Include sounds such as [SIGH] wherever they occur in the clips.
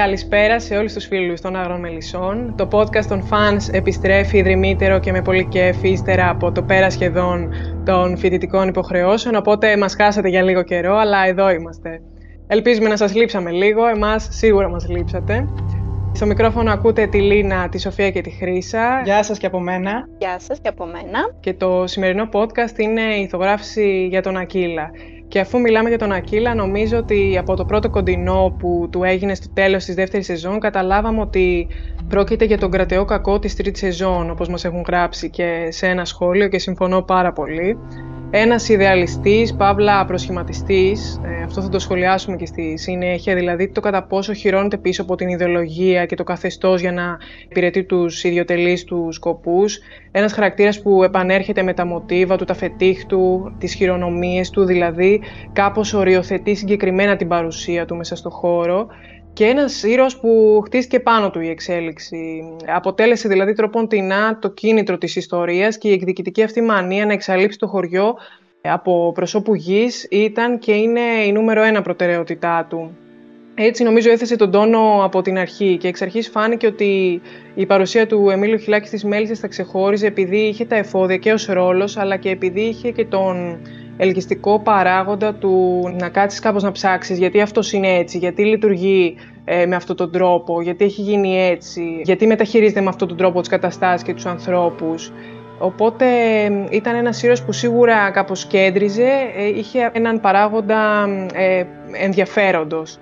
Καλησπέρα σε όλους τους φίλους των Άγρων Μελισσών. Το podcast των fans επιστρέφει ιδρυμύτερο και με πολύ κέφι ύστερα από το πέρα σχεδόν των φοιτητικών υποχρεώσεων, οπότε μας χάσατε για λίγο καιρό, αλλά εδώ είμαστε. Ελπίζουμε να σας λείψαμε λίγο, εμάς σίγουρα μας λείψατε. Στο μικρόφωνο ακούτε τη Λίνα, τη Σοφία και τη Χρύσα. Γεια σας και από μένα. Γεια σας και από μένα. Και το σημερινό podcast είναι η ηθογράφηση για τον Ακύλα. Και αφού μιλάμε για τον Ακύλα, νομίζω ότι από το πρώτο κοντινό που του έγινε στο τέλος της δεύτερης σεζόν, καταλάβαμε ότι πρόκειται για τον κρατεό κακό της τρίτης σεζόν, όπως μας έχουν γράψει και σε ένα σχόλιο και συμφωνώ πάρα πολύ ένας ιδεαλιστής, παύλα προσχηματιστής, ε, αυτό θα το σχολιάσουμε και στη συνέχεια, δηλαδή το κατά πόσο χειρώνεται πίσω από την ιδεολογία και το καθεστώς για να υπηρετεί τους ιδιωτελείς τους σκοπούς. Ένας χαρακτήρας που επανέρχεται με τα μοτίβα του, τα φετίχ του, τις χειρονομίες του, δηλαδή κάπως οριοθετεί συγκεκριμένα την παρουσία του μέσα στο χώρο και ένας ήρωας που χτίστηκε πάνω του η εξέλιξη. Αποτέλεσε δηλαδή τροποντινά το κίνητρο της ιστορίας και η εκδικητική αυτή μανία να εξαλείψει το χωριό από προσώπου γης ήταν και είναι η νούμερο ένα προτεραιότητά του. Έτσι νομίζω έθεσε τον τόνο από την αρχή και εξ αρχής φάνηκε ότι η παρουσία του Εμίλιο Χιλάκη στις Μέλισσες θα ξεχώριζε επειδή είχε τα εφόδια και ως ρόλος αλλά και επειδή είχε και τον ελκυστικό παράγοντα του να κάτσεις κάπως να ψάξεις γιατί αυτός είναι έτσι, γιατί λειτουργεί ε, με αυτόν τον τρόπο, γιατί έχει γίνει έτσι, γιατί μεταχειρίζεται με αυτόν τον τρόπο τις καταστάσεις και τους ανθρώπους. Οπότε ήταν ένας ήρωας που σίγουρα κάπως κέντριζε, ε, είχε έναν παράγοντα ε, ενδιαφέροντος.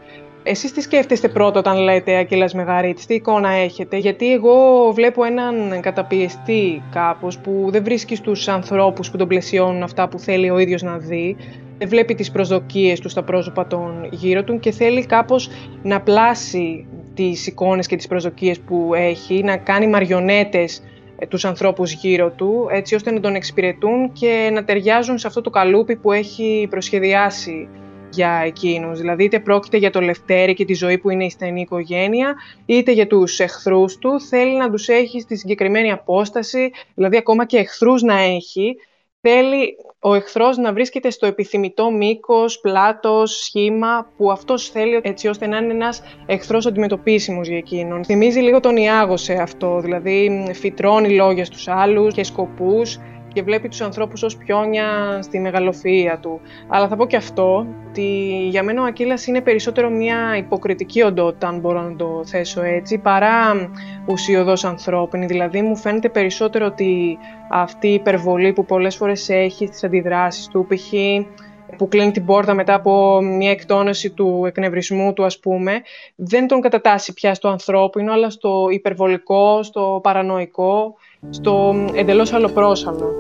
Εσείς τι σκέφτεστε πρώτο όταν λέτε Ακύλας Μεγαρίτης, τι εικόνα έχετε, γιατί εγώ βλέπω έναν καταπιεστή κάπως που δεν βρίσκει στους ανθρώπους που τον πλαισιώνουν αυτά που θέλει ο ίδιος να δει, δεν βλέπει τις προσδοκίες του στα πρόσωπα των γύρω του και θέλει κάπως να πλάσει τις εικόνες και τις προσδοκίες που έχει, να κάνει μαριονέτες ε, τους ανθρώπους γύρω του, έτσι ώστε να τον εξυπηρετούν και να ταιριάζουν σε αυτό το καλούπι που έχει προσχεδιάσει για εκείνους. Δηλαδή είτε πρόκειται για το Λευτέρη και τη ζωή που είναι η στενή οικογένεια, είτε για τους εχθρούς του, θέλει να τους έχει στη συγκεκριμένη απόσταση, δηλαδή ακόμα και εχθρούς να έχει, θέλει ο εχθρός να βρίσκεται στο επιθυμητό μήκος, πλάτος, σχήμα που αυτός θέλει έτσι ώστε να είναι ένας εχθρός αντιμετωπίσιμος για εκείνον. Θυμίζει λίγο τον Ιάγο σε αυτό, δηλαδή φυτρώνει λόγια στους άλλους και σκοπούς και βλέπει τους ανθρώπους ως πιόνια στη μεγαλοφυΐα του. Αλλά θα πω και αυτό, ότι για μένα ο Ακύλας είναι περισσότερο μια υποκριτική οντότητα, αν μπορώ να το θέσω έτσι, παρά ουσιοδός ανθρώπινη. Δηλαδή μου φαίνεται περισσότερο ότι αυτή η υπερβολή που πολλές φορές έχει στις αντιδράσεις του, π.χ που κλείνει την πόρτα μετά από μια εκτόνωση του εκνευρισμού του, ας πούμε, δεν τον κατατάσσει πια στο ανθρώπινο, αλλά στο υπερβολικό, στο παρανοϊκό στο εντελώς αλλοπρόσαλο.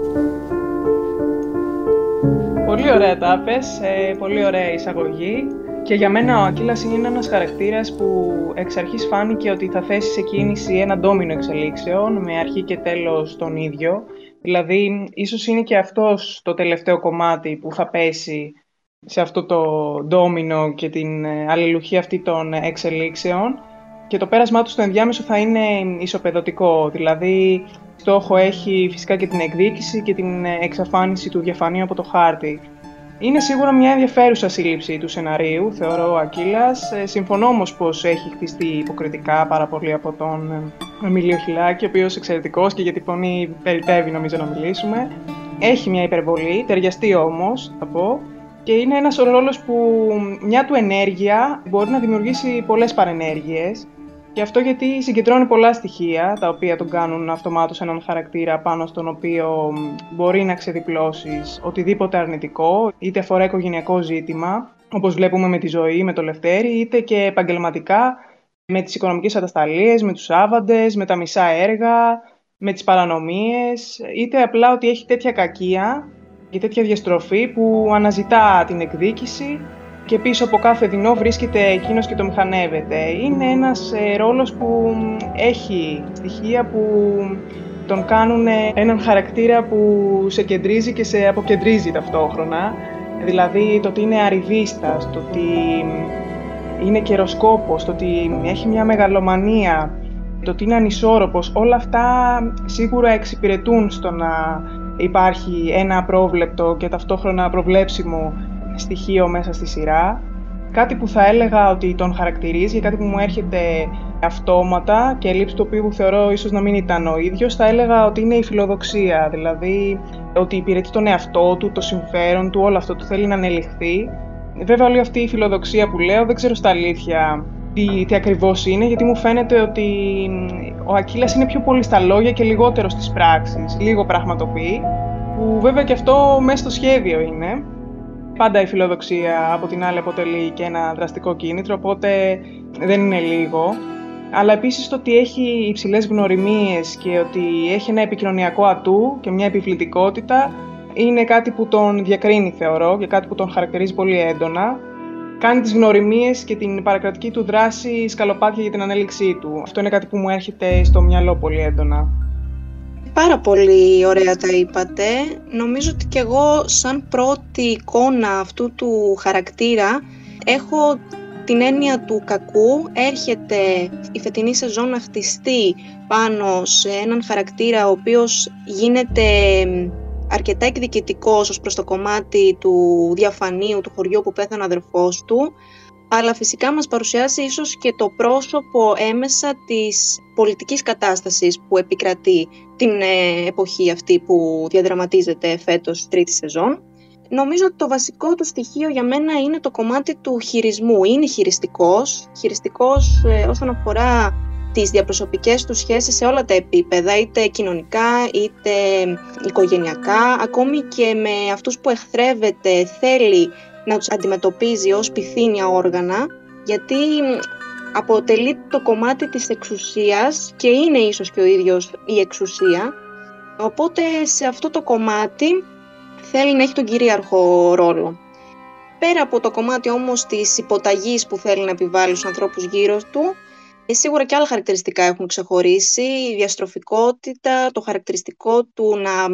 Πολύ ωραία τα ε, πολύ ωραία εισαγωγή. Και για μένα ο Ακύλας είναι ένας χαρακτήρας που εξ αρχής φάνηκε ότι θα θέσει σε κίνηση ένα ντόμινο εξελίξεων με αρχή και τέλος τον ίδιο. Δηλαδή, ίσως είναι και αυτός το τελευταίο κομμάτι που θα πέσει σε αυτό το ντόμινο και την ε, αλληλουχία αυτή των εξελίξεων και το πέρασμά του στο ενδιάμεσο θα είναι ισοπεδωτικό. Δηλαδή, στόχο έχει φυσικά και την εκδίκηση και την εξαφάνιση του διαφανείου από το χάρτη. Είναι σίγουρα μια ενδιαφέρουσα σύλληψη του σεναρίου, θεωρώ ο Ακύλας. Ε, συμφωνώ όμως πως έχει χτιστεί υποκριτικά πάρα πολύ από τον ε, Εμίλιο Χιλάκη, ο οποίος εξαιρετικός και για τη φωνή περιτεύει νομίζω να μιλήσουμε. Έχει μια υπερβολή, ταιριαστή όμως, θα πω, και είναι ένας ρόλος που μια του ενέργεια μπορεί να δημιουργήσει πολλές παρενέργειες και αυτό γιατί συγκεντρώνει πολλά στοιχεία τα οποία τον κάνουν αυτομάτως έναν χαρακτήρα πάνω στον οποίο μπορεί να ξεδιπλώσεις οτιδήποτε αρνητικό, είτε αφορά οικογενειακό ζήτημα, όπως βλέπουμε με τη ζωή, με το Λευτέρη, είτε και επαγγελματικά με τις οικονομικές ατασταλίες, με τους άβαντες, με τα μισά έργα, με τις παρανομίες, είτε απλά ότι έχει τέτοια κακία και τέτοια διαστροφή που αναζητά την εκδίκηση και πίσω από κάθε δεινό βρίσκεται εκείνος και το μηχανεύεται. Είναι ένας ε, ρόλος που έχει στοιχεία που τον κάνουν έναν χαρακτήρα που σε κεντρίζει και σε αποκεντρίζει ταυτόχρονα. Δηλαδή το ότι είναι αριβίστας, το ότι είναι καιροσκόπος, το ότι έχει μια μεγαλομανία, το ότι είναι ανισόρροπος, όλα αυτά σίγουρα εξυπηρετούν στο να υπάρχει ένα απρόβλεπτο και ταυτόχρονα προβλέψιμο στοιχείο μέσα στη σειρά. Κάτι που θα έλεγα ότι τον χαρακτηρίζει, κάτι που μου έρχεται αυτόματα και λήψη του οποίου θεωρώ ίσως να μην ήταν ο ίδιος, θα έλεγα ότι είναι η φιλοδοξία, δηλαδή ότι υπηρετεί τον εαυτό του, το συμφέρον του, όλο αυτό του θέλει να ανελιχθεί. Βέβαια όλη αυτή η φιλοδοξία που λέω δεν ξέρω στα αλήθεια τι, τι ακριβώς είναι, γιατί μου φαίνεται ότι ο Ακύλας είναι πιο πολύ στα λόγια και λιγότερο στις πράξεις, λίγο πραγματοποιεί, που βέβαια και αυτό μέσα στο σχέδιο είναι. Πάντα η φιλοδοξία από την άλλη αποτελεί και ένα δραστικό κίνητρο, οπότε δεν είναι λίγο. Αλλά επίσης το ότι έχει υψηλές γνωριμίες και ότι έχει ένα επικοινωνιακό ατού και μια επιβλητικότητα είναι κάτι που τον διακρίνει θεωρώ και κάτι που τον χαρακτηρίζει πολύ έντονα. Κάνει τις γνωριμίες και την παρακρατική του δράση σκαλοπάτια για την ανέλυξή του. Αυτό είναι κάτι που μου έρχεται στο μυαλό πολύ έντονα. Πάρα πολύ ωραία τα είπατε. Νομίζω ότι και εγώ σαν πρώτη εικόνα αυτού του χαρακτήρα έχω την έννοια του κακού. Έρχεται η φετινή σεζόν να χτιστεί πάνω σε έναν χαρακτήρα ο οποίος γίνεται αρκετά εκδικητικός ως προς το κομμάτι του διαφανείου του χωριού που πέθανε ο αδερφός του αλλά φυσικά μας παρουσιάσει ίσως και το πρόσωπο έμεσα της πολιτικής κατάστασης που επικρατεί την ε, εποχή αυτή που διαδραματίζεται φέτος τρίτη σεζόν. Νομίζω ότι το βασικό του στοιχείο για μένα είναι το κομμάτι του χειρισμού. Είναι χειριστικός, χειριστικός ε, όσον αφορά τις διαπροσωπικές του σχέσεις σε όλα τα επίπεδα, είτε κοινωνικά, είτε οικογενειακά, ακόμη και με αυτούς που εχθρεύεται θέλει να τους αντιμετωπίζει ως πυθύνια όργανα, γιατί αποτελεί το κομμάτι της εξουσίας και είναι ίσως και ο ίδιος η εξουσία. Οπότε σε αυτό το κομμάτι θέλει να έχει τον κυρίαρχο ρόλο. Πέρα από το κομμάτι όμως της υποταγής που θέλει να επιβάλλει στους ανθρώπους γύρω του, ε, σίγουρα και άλλα χαρακτηριστικά έχουν ξεχωρίσει. Η διαστροφικότητα, το χαρακτηριστικό του να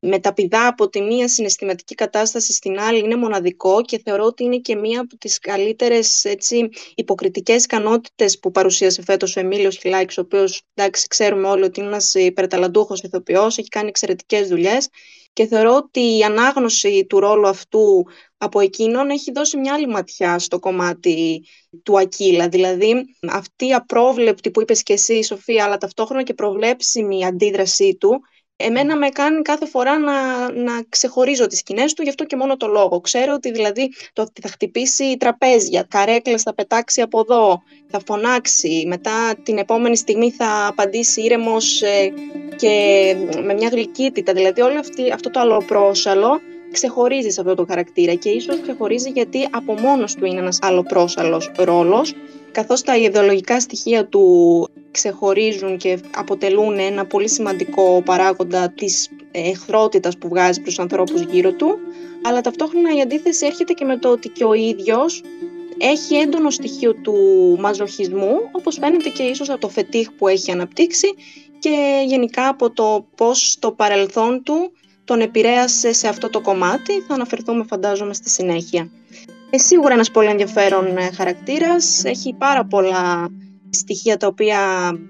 μεταπηδά από τη μία συναισθηματική κατάσταση στην άλλη είναι μοναδικό και θεωρώ ότι είναι και μία από τις καλύτερες έτσι, υποκριτικές ικανότητες που παρουσίασε φέτος ο Εμίλιος Χιλάκης, ο οποίος εντάξει, ξέρουμε όλοι ότι είναι ένας υπερταλαντούχος ηθοποιός, έχει κάνει εξαιρετικές δουλειές και θεωρώ ότι η ανάγνωση του ρόλου αυτού από εκείνον έχει δώσει μια άλλη ματιά στο κομμάτι του Ακύλα. Δηλαδή αυτή η απρόβλεπτη που είπες και εσύ Σοφία, αλλά ταυτόχρονα και προβλέψιμη αντίδρασή του, εμένα με κάνει κάθε φορά να, να ξεχωρίζω τις σκηνές του, γι' αυτό και μόνο το λόγο. Ξέρω ότι δηλαδή το ότι θα χτυπήσει τραπέζια, καρέκλες θα πετάξει από εδώ, θα φωνάξει, μετά την επόμενη στιγμή θα απαντήσει ήρεμος ε, και με μια γλυκύτητα. Δηλαδή όλο αυτό το αλλοπρόσαλο ξεχωρίζεις σε αυτό το χαρακτήρα και ίσως ξεχωρίζει γιατί από μόνος του είναι ένας αλλοπρόσαλος ρόλος καθώς τα ιδεολογικά στοιχεία του ξεχωρίζουν και αποτελούν ένα πολύ σημαντικό παράγοντα της εχθρότητας που βγάζει προς τους ανθρώπους γύρω του, αλλά ταυτόχρονα η αντίθεση έρχεται και με το ότι και ο ίδιος έχει έντονο στοιχείο του μαζοχισμού, όπως φαίνεται και ίσως από το φετίχ που έχει αναπτύξει και γενικά από το πώς το παρελθόν του τον επηρέασε σε αυτό το κομμάτι. Θα αναφερθούμε φαντάζομαι στη συνέχεια. Ε, σίγουρα ένας πολύ ενδιαφέρον ε, χαρακτήρας. Έχει πάρα πολλά στοιχεία τα οποία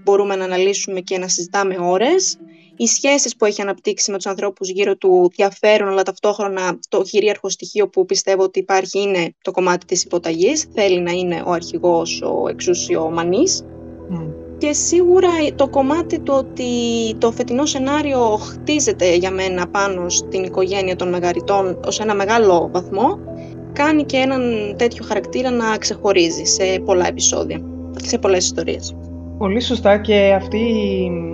μπορούμε να αναλύσουμε και να συζητάμε ώρες. Οι σχέσεις που έχει αναπτύξει με τους ανθρώπους γύρω του διαφέρουν, αλλά ταυτόχρονα το κυρίαρχο στοιχείο που πιστεύω ότι υπάρχει είναι το κομμάτι της υποταγής. Θέλει να είναι ο αρχηγός, ο εξουσιομανής. Και σίγουρα το κομμάτι του ότι το φετινό σενάριο χτίζεται για μένα πάνω στην οικογένεια των μεγαριτών ως ένα μεγάλο βαθμό, κάνει και έναν τέτοιο χαρακτήρα να ξεχωρίζει σε πολλά επεισόδια, σε πολλές ιστορίες. Πολύ σωστά και αυτή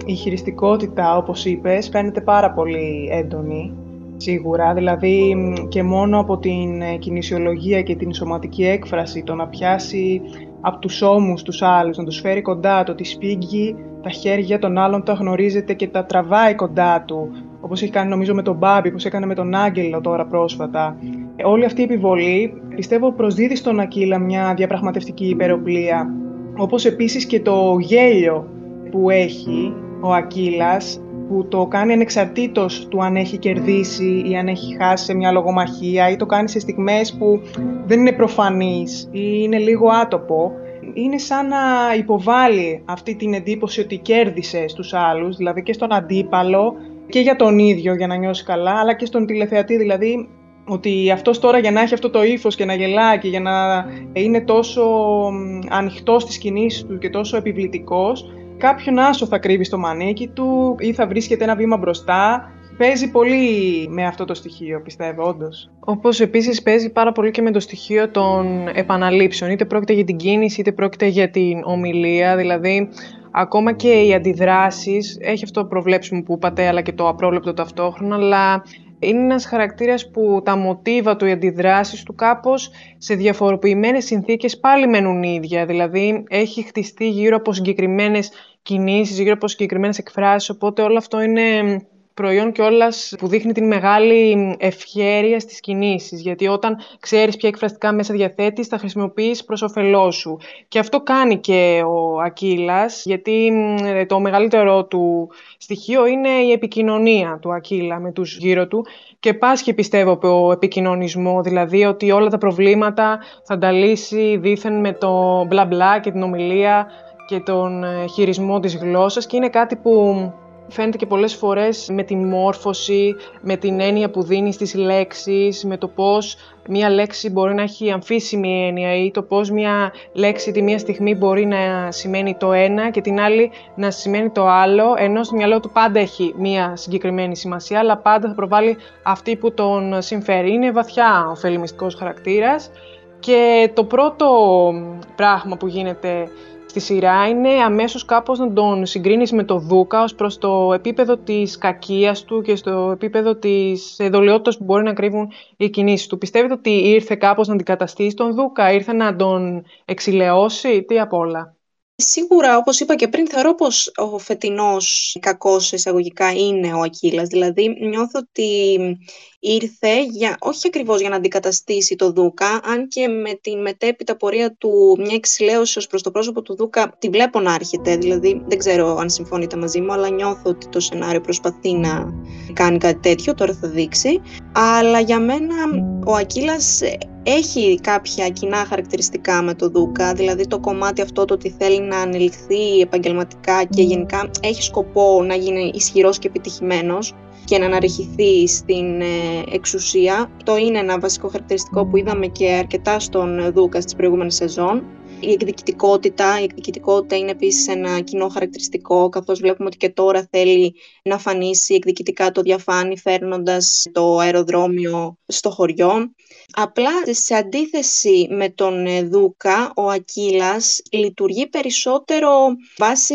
η χειριστικότητα, όπως είπες, φαίνεται πάρα πολύ έντονη, σίγουρα. Δηλαδή και μόνο από την κινησιολογία και την σωματική έκφραση, το να πιάσει από τους ώμους τους άλλους, να τους φέρει κοντά του, τη σπίγγει τα χέρια των άλλων τα γνωρίζετε και τα τραβάει κοντά του, όπως έχει κάνει νομίζω με τον Μπάμπη, όπως έκανε με τον Άγγελο τώρα πρόσφατα. Ε, όλη αυτή η επιβολή πιστεύω προσδίδει στον Ακύλα μια διαπραγματευτική υπεροπλία, όπως επίσης και το γέλιο που έχει ο Ακύλας, που το κάνει ανεξαρτήτως του αν έχει κερδίσει ή αν έχει χάσει σε μια λογομαχία ή το κάνει σε στιγμές που δεν είναι προφανής ή είναι λίγο άτοπο, είναι σαν να υποβάλει αυτή την εντύπωση ότι κέρδισε στους άλλους, δηλαδή και στον αντίπαλο και για τον ίδιο για να νιώσει καλά, αλλά και στον τηλεθεατή, δηλαδή ότι αυτός τώρα για να έχει αυτό το ύφος και να γελάει και για να είναι τόσο ανοιχτός στις κινήσεις του και τόσο επιβλητικός, κάποιον άσο θα κρύβει στο μανίκι του ή θα βρίσκεται ένα βήμα μπροστά. Παίζει πολύ με αυτό το στοιχείο, πιστεύω, όντως. Όπως επίσης παίζει πάρα πολύ και με το στοιχείο των επαναλήψεων. Είτε πρόκειται για την κίνηση, είτε πρόκειται για την ομιλία. Δηλαδή, ακόμα και οι αντιδράσεις, έχει αυτό το προβλέψιμο που είπατε, αλλά και το απρόβλεπτο ταυτόχρονα, αλλά είναι ένας χαρακτήρας που τα μοτίβα του, οι αντιδράσεις του κάπως σε διαφοροποιημένες συνθήκες πάλι μένουν ίδια. Δηλαδή έχει χτιστεί γύρω από συγκεκριμένες κινήσεις, γύρω από συγκεκριμένες εκφράσεις, οπότε όλο αυτό είναι προϊόν κιόλας που δείχνει την μεγάλη ευχέρεια στις κινήσεις. Γιατί όταν ξέρεις ποια εκφραστικά μέσα διαθέτεις, θα χρησιμοποιείς προς όφελός σου. Και αυτό κάνει και ο Ακύλας, γιατί το μεγαλύτερο του στοιχείο είναι η επικοινωνία του Ακύλα με τους γύρω του και πάσχει πιστεύω από επικοινωνισμό, δηλαδή ότι όλα τα προβλήματα θα τα λύσει δήθεν με το μπλα μπλα και την ομιλία και τον ε, χειρισμό της γλώσσας και είναι κάτι που φαίνεται και πολλές φορές με τη μόρφωση, με την έννοια που δίνεις στις λέξεις, με το πώς μία λέξη μπορεί να έχει αμφίσιμη έννοια ή το πώς μία λέξη τη μία στιγμή μπορεί να σημαίνει το ένα και την άλλη να σημαίνει το άλλο, ενώ στο μυαλό του πάντα έχει μία συγκεκριμένη σημασία, αλλά πάντα θα προβάλλει αυτή που τον συμφέρει. Είναι βαθιά ο φελιμιστικός χαρακτήρας και το πρώτο πράγμα που γίνεται στη σειρά είναι αμέσως κάπως να τον συγκρίνεις με το Δούκα ως προς το επίπεδο της κακίας του και στο επίπεδο της δολιότητας που μπορεί να κρύβουν οι κινήσεις του. Πιστεύετε ότι ήρθε κάπως να αντικαταστήσει τον Δούκα, ήρθε να τον εξηλαιώσει, τι απ' όλα; Σίγουρα, όπως είπα και πριν, θεωρώ πως ο φετινός κακός εισαγωγικά είναι ο Ακύλας. Δηλαδή, νιώθω ότι ήρθε για, όχι ακριβώς για να αντικαταστήσει το Δούκα, αν και με την μετέπειτα πορεία του μια εξηλαίωση ως προς το πρόσωπο του Δούκα τη βλέπω να έρχεται. Δηλαδή, δεν ξέρω αν συμφωνείτε μαζί μου, αλλά νιώθω ότι το σενάριο προσπαθεί να κάνει κάτι τέτοιο, τώρα θα δείξει. Αλλά για μένα ο Ακύλας έχει κάποια κοινά χαρακτηριστικά με το Δούκα, δηλαδή το κομμάτι αυτό το ότι θέλει να ανελιχθεί επαγγελματικά και γενικά έχει σκοπό να γίνει ισχυρός και επιτυχημένος και να αναρριχηθεί στην ε, εξουσία. Το είναι ένα βασικό χαρακτηριστικό που είδαμε και αρκετά στον Δούκας στις προηγούμενες σεζόν. Η εκδικητικότητα, η εκδικητικότητα είναι επίσης ένα κοινό χαρακτηριστικό, καθώς βλέπουμε ότι και τώρα θέλει να φανίσει εκδικητικά το διαφάνει, φέρνοντας το αεροδρόμιο στο χωριό. Απλά σε αντίθεση με τον Δούκα, ο Ακύλας λειτουργεί περισσότερο βάσει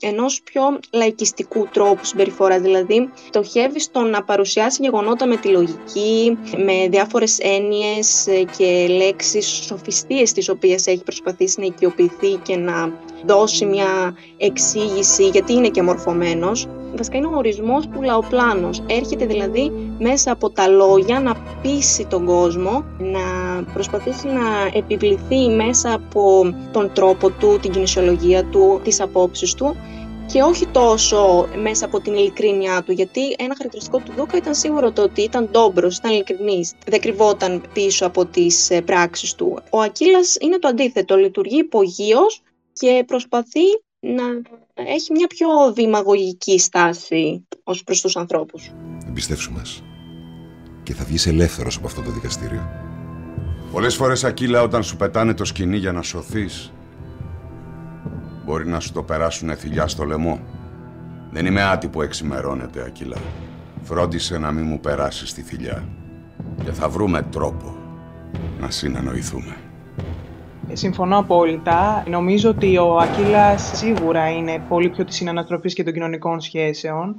ενός πιο λαϊκιστικού τρόπου συμπεριφορά. Δηλαδή, στοχεύει στο να παρουσιάσει γεγονότα με τη λογική, με διάφορες έννοιες και λέξεις, σοφιστίες τις οποίες έχει προσπαθήσει να οικειοποιηθεί και να δώσει μια εξήγηση γιατί είναι και μορφωμένος βασικά είναι ο ορισμός του λαοπλάνος. Έρχεται δηλαδή μέσα από τα λόγια να πείσει τον κόσμο, να προσπαθήσει να επιβληθεί μέσα από τον τρόπο του, την κινησιολογία του, τις απόψεις του και όχι τόσο μέσα από την ειλικρίνειά του, γιατί ένα χαρακτηριστικό του Δούκα ήταν σίγουρο το ότι ήταν ντόμπρος, ήταν ειλικρινής, δεν κρυβόταν πίσω από τις ε, πράξεις του. Ο Ακύλας είναι το αντίθετο, λειτουργεί υπογείως και προσπαθεί να έχει μια πιο δημαγωγική στάση ως προς τους ανθρώπους. Εμπιστεύσου μας και θα βγεις ελεύθερος από αυτό το δικαστήριο. Πολλές φορές, Ακύλα, όταν σου πετάνε το σκηνή για να σωθείς, μπορεί να σου το περάσουν θηλιά στο λαιμό. Δεν είμαι άτυπο εξημερώνεται, Ακύλα. Φρόντισε να μην μου περάσεις τη θηλιά. Και θα βρούμε τρόπο να συνεννοηθούμε. Συμφωνώ απόλυτα. Νομίζω ότι ο Ακύλας σίγουρα είναι πολύ πιο της συνανατροφής και των κοινωνικών σχέσεων.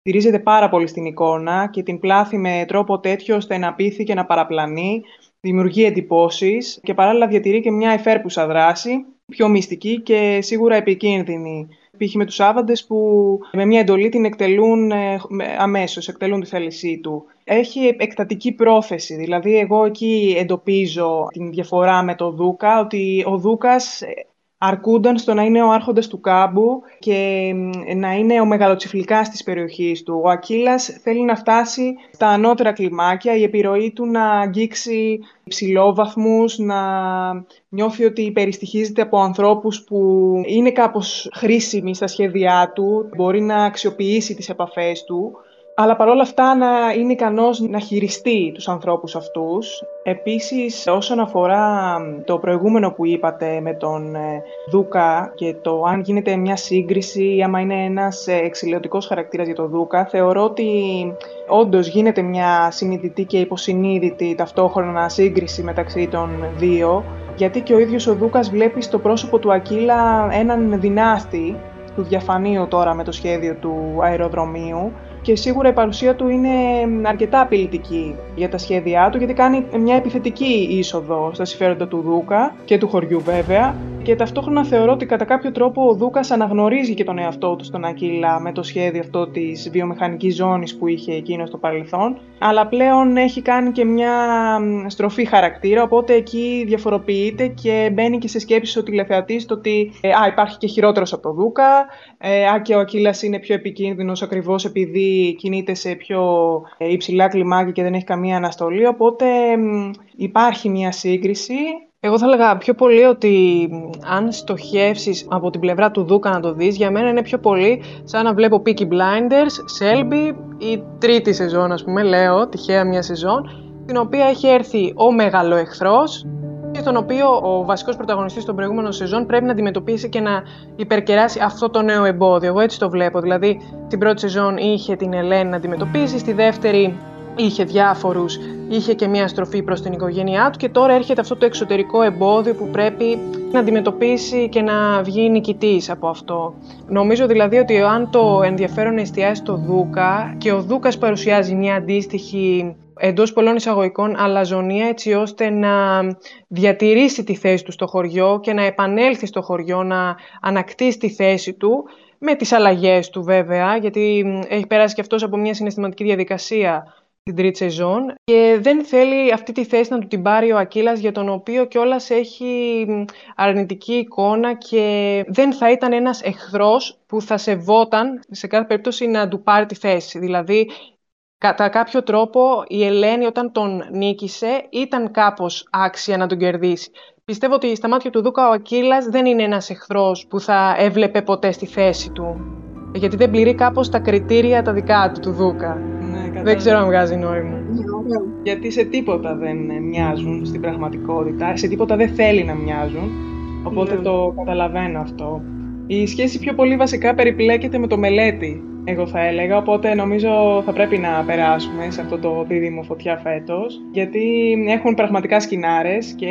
Στηρίζεται πάρα πολύ στην εικόνα και την πλάθει με τρόπο τέτοιο ώστε να πείθει και να παραπλανεί, δημιουργεί εντυπώσεις και παράλληλα διατηρεί και μια εφέρπουσα δράση, πιο μυστική και σίγουρα επικίνδυνη π.χ. με τους Άβαντες που με μια εντολή την εκτελούν ε, αμέσως, εκτελούν τη θέλησή του. Έχει εκτατική πρόθεση, δηλαδή εγώ εκεί εντοπίζω την διαφορά με το Δούκα, ότι ο Δούκας αρκούνταν στο να είναι ο άρχοντας του κάμπου και να είναι ο μεγαλοτσιφλικάς της περιοχής του. Ο Ακύλας θέλει να φτάσει στα ανώτερα κλιμάκια, η επιρροή του να αγγίξει ψηλόβαθμους, να νιώθει ότι περιστοιχίζεται από ανθρώπους που είναι κάπως χρήσιμοι στα σχέδιά του, μπορεί να αξιοποιήσει τις επαφές του αλλά παρόλα αυτά να είναι ικανός να χειριστεί τους ανθρώπους αυτούς. Επίσης, όσον αφορά το προηγούμενο που είπατε με τον ε, Δούκα και το αν γίνεται μια σύγκριση ή άμα είναι ένας ε, εξηλαιωτικός χαρακτήρας για τον Δούκα, θεωρώ ότι όντως γίνεται μια συνειδητή και υποσυνείδητη ταυτόχρονα σύγκριση μεταξύ των δύο, γιατί και ο ίδιος ο Δούκας βλέπει στο πρόσωπο του Ακύλα έναν δυνάστη, του διαφανείου τώρα με το σχέδιο του αεροδρομίου, και σίγουρα η παρουσία του είναι αρκετά απειλητική για τα σχέδιά του, γιατί κάνει μια επιθετική είσοδο στα συμφέροντα του Δούκα και του χωριού βέβαια, και ταυτόχρονα θεωρώ ότι κατά κάποιο τρόπο ο Δούκας αναγνωρίζει και τον εαυτό του στον Ακύλα με το σχέδιο αυτό της βιομηχανικής ζώνης που είχε εκείνο στο παρελθόν. Αλλά πλέον έχει κάνει και μια στροφή χαρακτήρα, οπότε εκεί διαφοροποιείται και μπαίνει και σε σκέψη ο τηλεθεατής το ότι ε, α, υπάρχει και χειρότερος από τον Δούκα, ε, α, και ο Ακύλας είναι πιο επικίνδυνος ακριβώς επειδή κινείται σε πιο ε, υψηλά κλιμάκια και δεν έχει καμία αναστολή. Οπότε υπάρχει μια σύγκριση. Εγώ θα έλεγα πιο πολύ ότι αν στοχεύσεις από την πλευρά του Δούκα να το δεις, για μένα είναι πιο πολύ σαν να βλέπω Peaky Blinders, Selby ή τρίτη σεζόν ας πούμε, λέω, τυχαία μια σεζόν, την οποία έχει έρθει ο μεγάλο εχθρός και στον οποίο ο βασικός πρωταγωνιστής των προηγούμενων σεζόν πρέπει να αντιμετωπίσει και να υπερκεράσει αυτό το νέο εμπόδιο. Εγώ έτσι το βλέπω. Δηλαδή, την πρώτη σεζόν είχε την Ελένη να αντιμετωπίσει, στη δεύτερη είχε διάφορους, είχε και μία στροφή προς την οικογένειά του και τώρα έρχεται αυτό το εξωτερικό εμπόδιο που πρέπει να αντιμετωπίσει και να βγει νικητής από αυτό. Νομίζω δηλαδή ότι αν το ενδιαφέρον εστιάζει στο Δούκα και ο Δούκας παρουσιάζει μια αντίστοιχη εντός πολλών εισαγωγικών αλαζονία έτσι ώστε να διατηρήσει τη θέση του στο χωριό και να επανέλθει στο χωριό, να ανακτήσει τη θέση του με τις αλλαγές του βέβαια, γιατί έχει περάσει και αυτός από μια συναισθηματική διαδικασία την τρίτη σεζόν και δεν θέλει αυτή τη θέση να του την πάρει ο Ακύλας για τον οποίο κιόλας έχει αρνητική εικόνα και δεν θα ήταν ένας εχθρός που θα σεβόταν σε κάθε περίπτωση να του πάρει τη θέση. Δηλαδή, κατά κάποιο τρόπο η Ελένη όταν τον νίκησε ήταν κάπως άξια να τον κερδίσει. Πιστεύω ότι στα μάτια του Δούκα ο Ακύλας δεν είναι ένας εχθρός που θα έβλεπε ποτέ στη θέση του. Γιατί δεν πληρεί κάπως τα κριτήρια τα δικά του, του Δούκα. Δεν ξέρω αν βγάζει νόημα. Γιατί σε τίποτα δεν μοιάζουν στην πραγματικότητα, σε τίποτα δεν θέλει να μοιάζουν, οπότε ναι. το καταλαβαίνω αυτό. Η σχέση πιο πολύ βασικά περιπλέκεται με το μελέτη, εγώ θα έλεγα, οπότε νομίζω θα πρέπει να περάσουμε σε αυτό το δίδυμο φωτιά φέτος, γιατί έχουν πραγματικά σκηνάρες και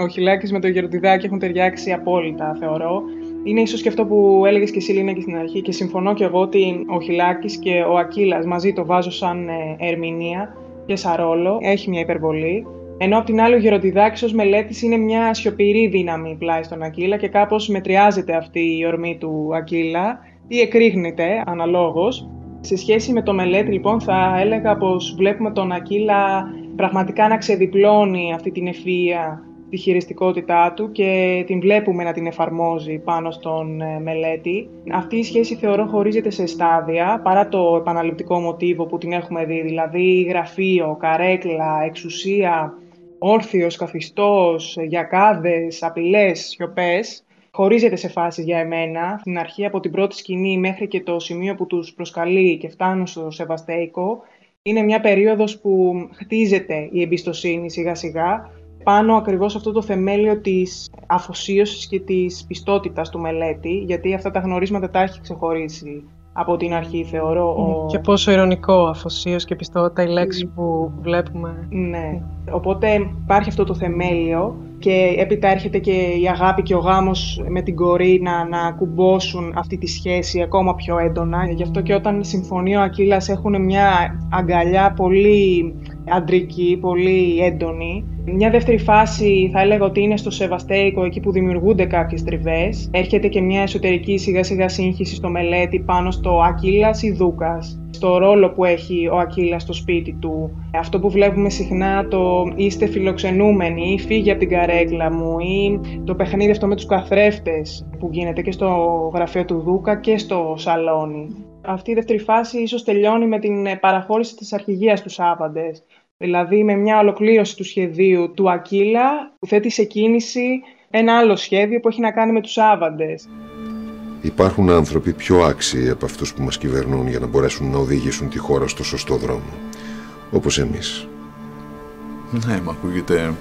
ο Χιλάκης με το Γεροντιδάκι έχουν ταιριάξει απόλυτα, θεωρώ. Είναι ίσως και αυτό που έλεγες και εσύ Λίνα και στην αρχή και συμφωνώ και εγώ ότι ο Χιλάκης και ο Ακύλας μαζί το βάζω σαν ε, ερμηνεία και σαν ρόλο. Έχει μια υπερβολή. Ενώ απ' την άλλη ο Γεροντιδάκης ως μελέτης είναι μια σιωπηρή δύναμη πλάι στον Ακύλα και κάπως μετριάζεται αυτή η ορμή του Ακύλα ή εκρήγνεται αναλόγως. Σε σχέση με το μελέτη λοιπόν θα έλεγα πως βλέπουμε τον Ακύλα πραγματικά να ξεδιπλώνει αυτή την ευφυΐα τη χειριστικότητά του και την βλέπουμε να την εφαρμόζει πάνω στον ε, μελέτη. Αυτή η σχέση θεωρώ χωρίζεται σε στάδια, παρά το επαναληπτικό μοτίβο που την έχουμε δει, δηλαδή γραφείο, καρέκλα, εξουσία, όρθιος, καθιστός, γιακάδες, απειλές, σιωπές. Χωρίζεται σε φάσεις για εμένα, στην αρχή από την πρώτη σκηνή μέχρι και το σημείο που τους προσκαλεί και φτάνουν στο Σεβαστέικο. Είναι μια περίοδος που χτίζεται η εμπιστοσύνη σιγά σιγά πάνω ακριβώς αυτό το θεμέλιο της αφοσίωσης και της πιστότητας του μελέτη, γιατί αυτά τα γνωρίσματα τα έχει ξεχωρίσει από την αρχή, θεωρώ. Ο... Και πόσο ηρωνικό αφοσίωση και πιστότητα η λέξη που βλέπουμε. Ναι. Οπότε υπάρχει αυτό το θεμέλιο και έπειτα έρχεται και η αγάπη και ο γάμος με την κορή να, να κουμπώσουν αυτή τη σχέση ακόμα πιο έντονα. Γι' αυτό και όταν συμφωνεί ο Ακύλας έχουν μια αγκαλιά πολύ αντρική, πολύ έντονη. Μια δεύτερη φάση θα έλεγα ότι είναι στο Σεβαστέικο, εκεί που δημιουργούνται κάποιες τριβές. Έρχεται και μια εσωτερική σιγά σιγά σύγχυση στο μελέτη πάνω στο Ακύλας ή Δούκας στο ρόλο που έχει ο Ακύλας στο σπίτι του. Αυτό που βλέπουμε συχνά το είστε φιλοξενούμενοι ή φύγει από την καρέκλα μου ή το παιχνίδι αυτό με τους καθρέφτες που γίνεται και στο γραφείο του Δούκα και στο σαλόνι. Αυτή η δεύτερη φάση ίσως τελειώνει με την παραχώρηση της αρχηγίας τους Σάβαντες. Δηλαδή με μια ολοκλήρωση του σχεδίου του Ακύλα που θέτει σε κίνηση ένα άλλο σχέδιο που έχει να κάνει με τους Άβαντες. Υπάρχουν άνθρωποι πιο άξιοι από αυτούς που μας κυβερνούν για να μπορέσουν να οδηγήσουν τη χώρα στο σωστό δρόμο. Όπως εμείς. Ναι, μου ακούγεται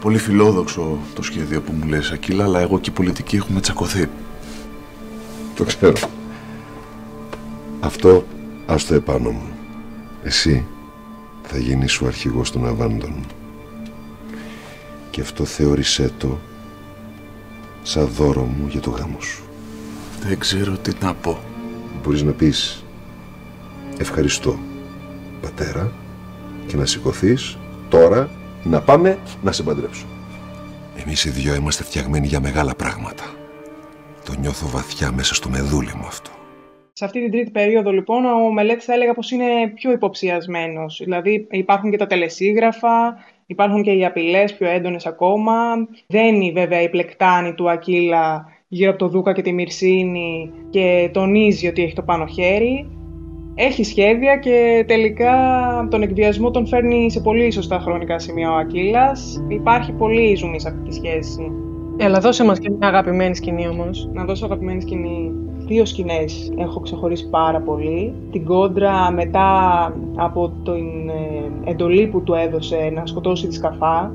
πολύ φιλόδοξο το σχέδιο που μου λες, Ακύλα, αλλά εγώ και η πολιτική έχουμε τσακωθεί. Το ξέρω. Αυτό ας το επάνω μου. Εσύ θα γίνεις ο αρχηγός των Αβάντων. Και αυτό θεώρησέ το σαν δώρο μου για το γάμο σου. Δεν ξέρω τι να πω. Μπορείς να πεις ευχαριστώ πατέρα και να σηκωθείς τώρα να πάμε να σε παντρέψω. Εμείς οι δυο είμαστε φτιαγμένοι για μεγάλα πράγματα. Το νιώθω βαθιά μέσα στο μεδούλι μου αυτό. Σε αυτή την τρίτη περίοδο, λοιπόν, ο μελέτης θα έλεγα πως είναι πιο υποψιασμένος. Δηλαδή, υπάρχουν και τα τελεσίγραφα, υπάρχουν και οι απειλές πιο έντονες ακόμα. Δένει βέβαια η πλεκτάνη του Ακύλα γύρω από το Δούκα και τη Μυρσίνη και τονίζει ότι έχει το πάνω χέρι. Έχει σχέδια και τελικά τον εκβιασμό τον φέρνει σε πολύ σωστά χρονικά σημεία ο Ακύλας. Υπάρχει πολύ ζουμί σε αυτή τη σχέση. Έλα, δώσε μας και μια αγαπημένη σκηνή όμως. Να δώσω αγαπημένη σκηνή. Δύο σκηνές έχω ξεχωρίσει πάρα πολύ. Την κόντρα μετά από την ε, εντολή που του έδωσε να σκοτώσει τη σκαφά.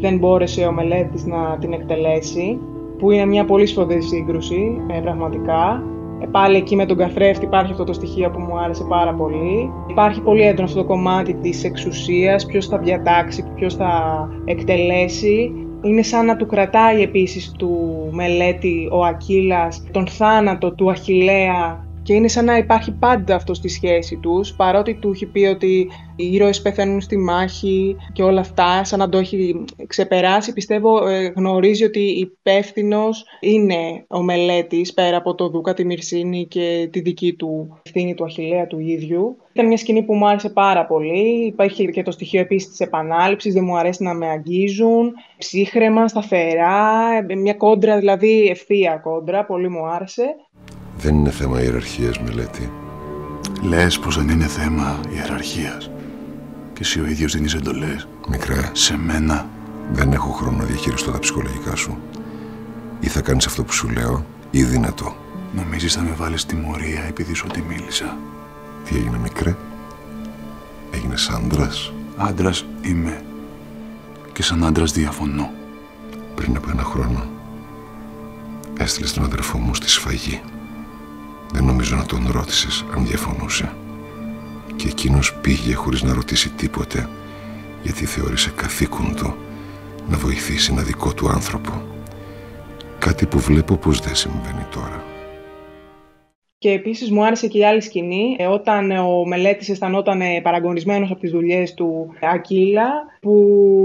Δεν μπόρεσε ο μελέτης να την εκτελέσει. Που είναι μια πολύ σφοδρή σύγκρουση, ε, πραγματικά. Ε, πάλι εκεί με τον καθρέφτη υπάρχει αυτό το στοιχείο που μου άρεσε πάρα πολύ. Υπάρχει πολύ έντονο αυτό το κομμάτι της εξουσίας, ποιος θα διατάξει, ποιος θα εκτελέσει είναι σαν να του κρατάει επίσης του μελέτη ο Ακύλας τον θάνατο του Αχιλέα και είναι σαν να υπάρχει πάντα αυτό στη σχέση τους, παρότι του έχει πει ότι οι ήρωες πεθαίνουν στη μάχη και όλα αυτά, σαν να το έχει ξεπεράσει, πιστεύω ε, γνωρίζει ότι υπεύθυνος είναι ο μελέτης πέρα από το Δούκα, τη Μυρσίνη και τη δική του ευθύνη του Αχιλέα του ίδιου. Ήταν μια σκηνή που μου άρεσε πάρα πολύ. Υπάρχει και το στοιχείο επίσης της επανάληψης. Δεν μου αρέσει να με αγγίζουν. Ψύχρεμα, σταθερά. Μια κόντρα, δηλαδή ευθεία κόντρα. Πολύ μου άρεσε. Δεν είναι θέμα ιεραρχίας, μελέτη. Λες πως δεν είναι θέμα ιεραρχίας. Και εσύ ο ίδιος δίνεις εντολές. Μικρέ, Σε μένα. δεν έχω χρόνο να διαχειριστώ τα ψυχολογικά σου. Ή θα κάνεις αυτό που σου λέω, ή δυνατό. Νομίζεις θα με βάλεις τιμωρία επειδή σου τη μίλησα. Τι έγινε, μικρέ; Έγινες άντρας; Άντρας είμαι. Και σαν άντρας διαφωνώ. Πριν από ένα χρόνο έστειλες τον αδερφό μου στη σφαγή. Δεν νομίζω να τον ρώτησες αν διαφωνούσε. Και εκείνος πήγε χωρίς να ρωτήσει τίποτε γιατί θεώρησε καθήκον του να βοηθήσει ένα δικό του άνθρωπο. Κάτι που βλέπω πως δεν συμβαίνει τώρα. Και επίσης μου άρεσε και η άλλη σκηνή, ε, όταν ο μελέτης αισθανόταν ε, παραγωνισμένος από τις δουλειές του Ακύλα, που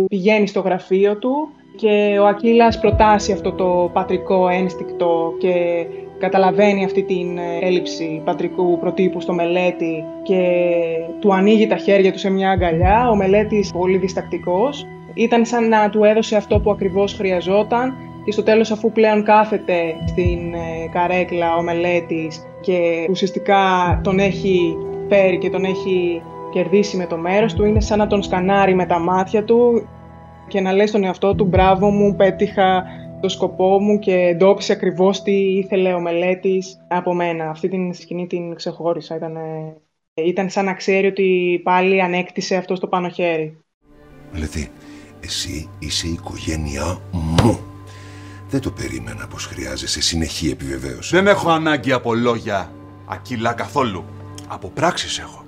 πηγαίνει στο γραφείο του και ο Ακύλας προτάσει αυτό το πατρικό ένστικτο και καταλαβαίνει αυτή την ε, έλλειψη πατρικού προτύπου στο μελέτη και του ανοίγει τα χέρια του σε μια αγκαλιά. Ο μελέτης πολύ διστακτικός. Ήταν σαν να του έδωσε αυτό που ακριβώς χρειαζόταν και στο τέλος αφού πλέον κάθεται στην ε, καρέκλα ο μελέτης και ουσιαστικά τον έχει φέρει και τον έχει κερδίσει με το μέρος του, είναι σαν να τον σκανάρει με τα μάτια του και να λέει στον εαυτό του «Μπράβο μου, πέτυχα το σκοπό μου και εντόπισε ακριβώς τι ήθελε ο μελέτης από μένα». Αυτή την σκηνή την ξεχώρισα. Ήταν, ήταν σαν να ξέρει ότι πάλι ανέκτησε αυτό στο πάνω χέρι. Μελέτη, εσύ είσαι η οικογένειά μου. Δεν το περίμενα πως χρειάζεσαι συνεχή επιβεβαίωση. Δεν έχω ανάγκη από λόγια. Ακύλα καθόλου. Από πράξεις έχω.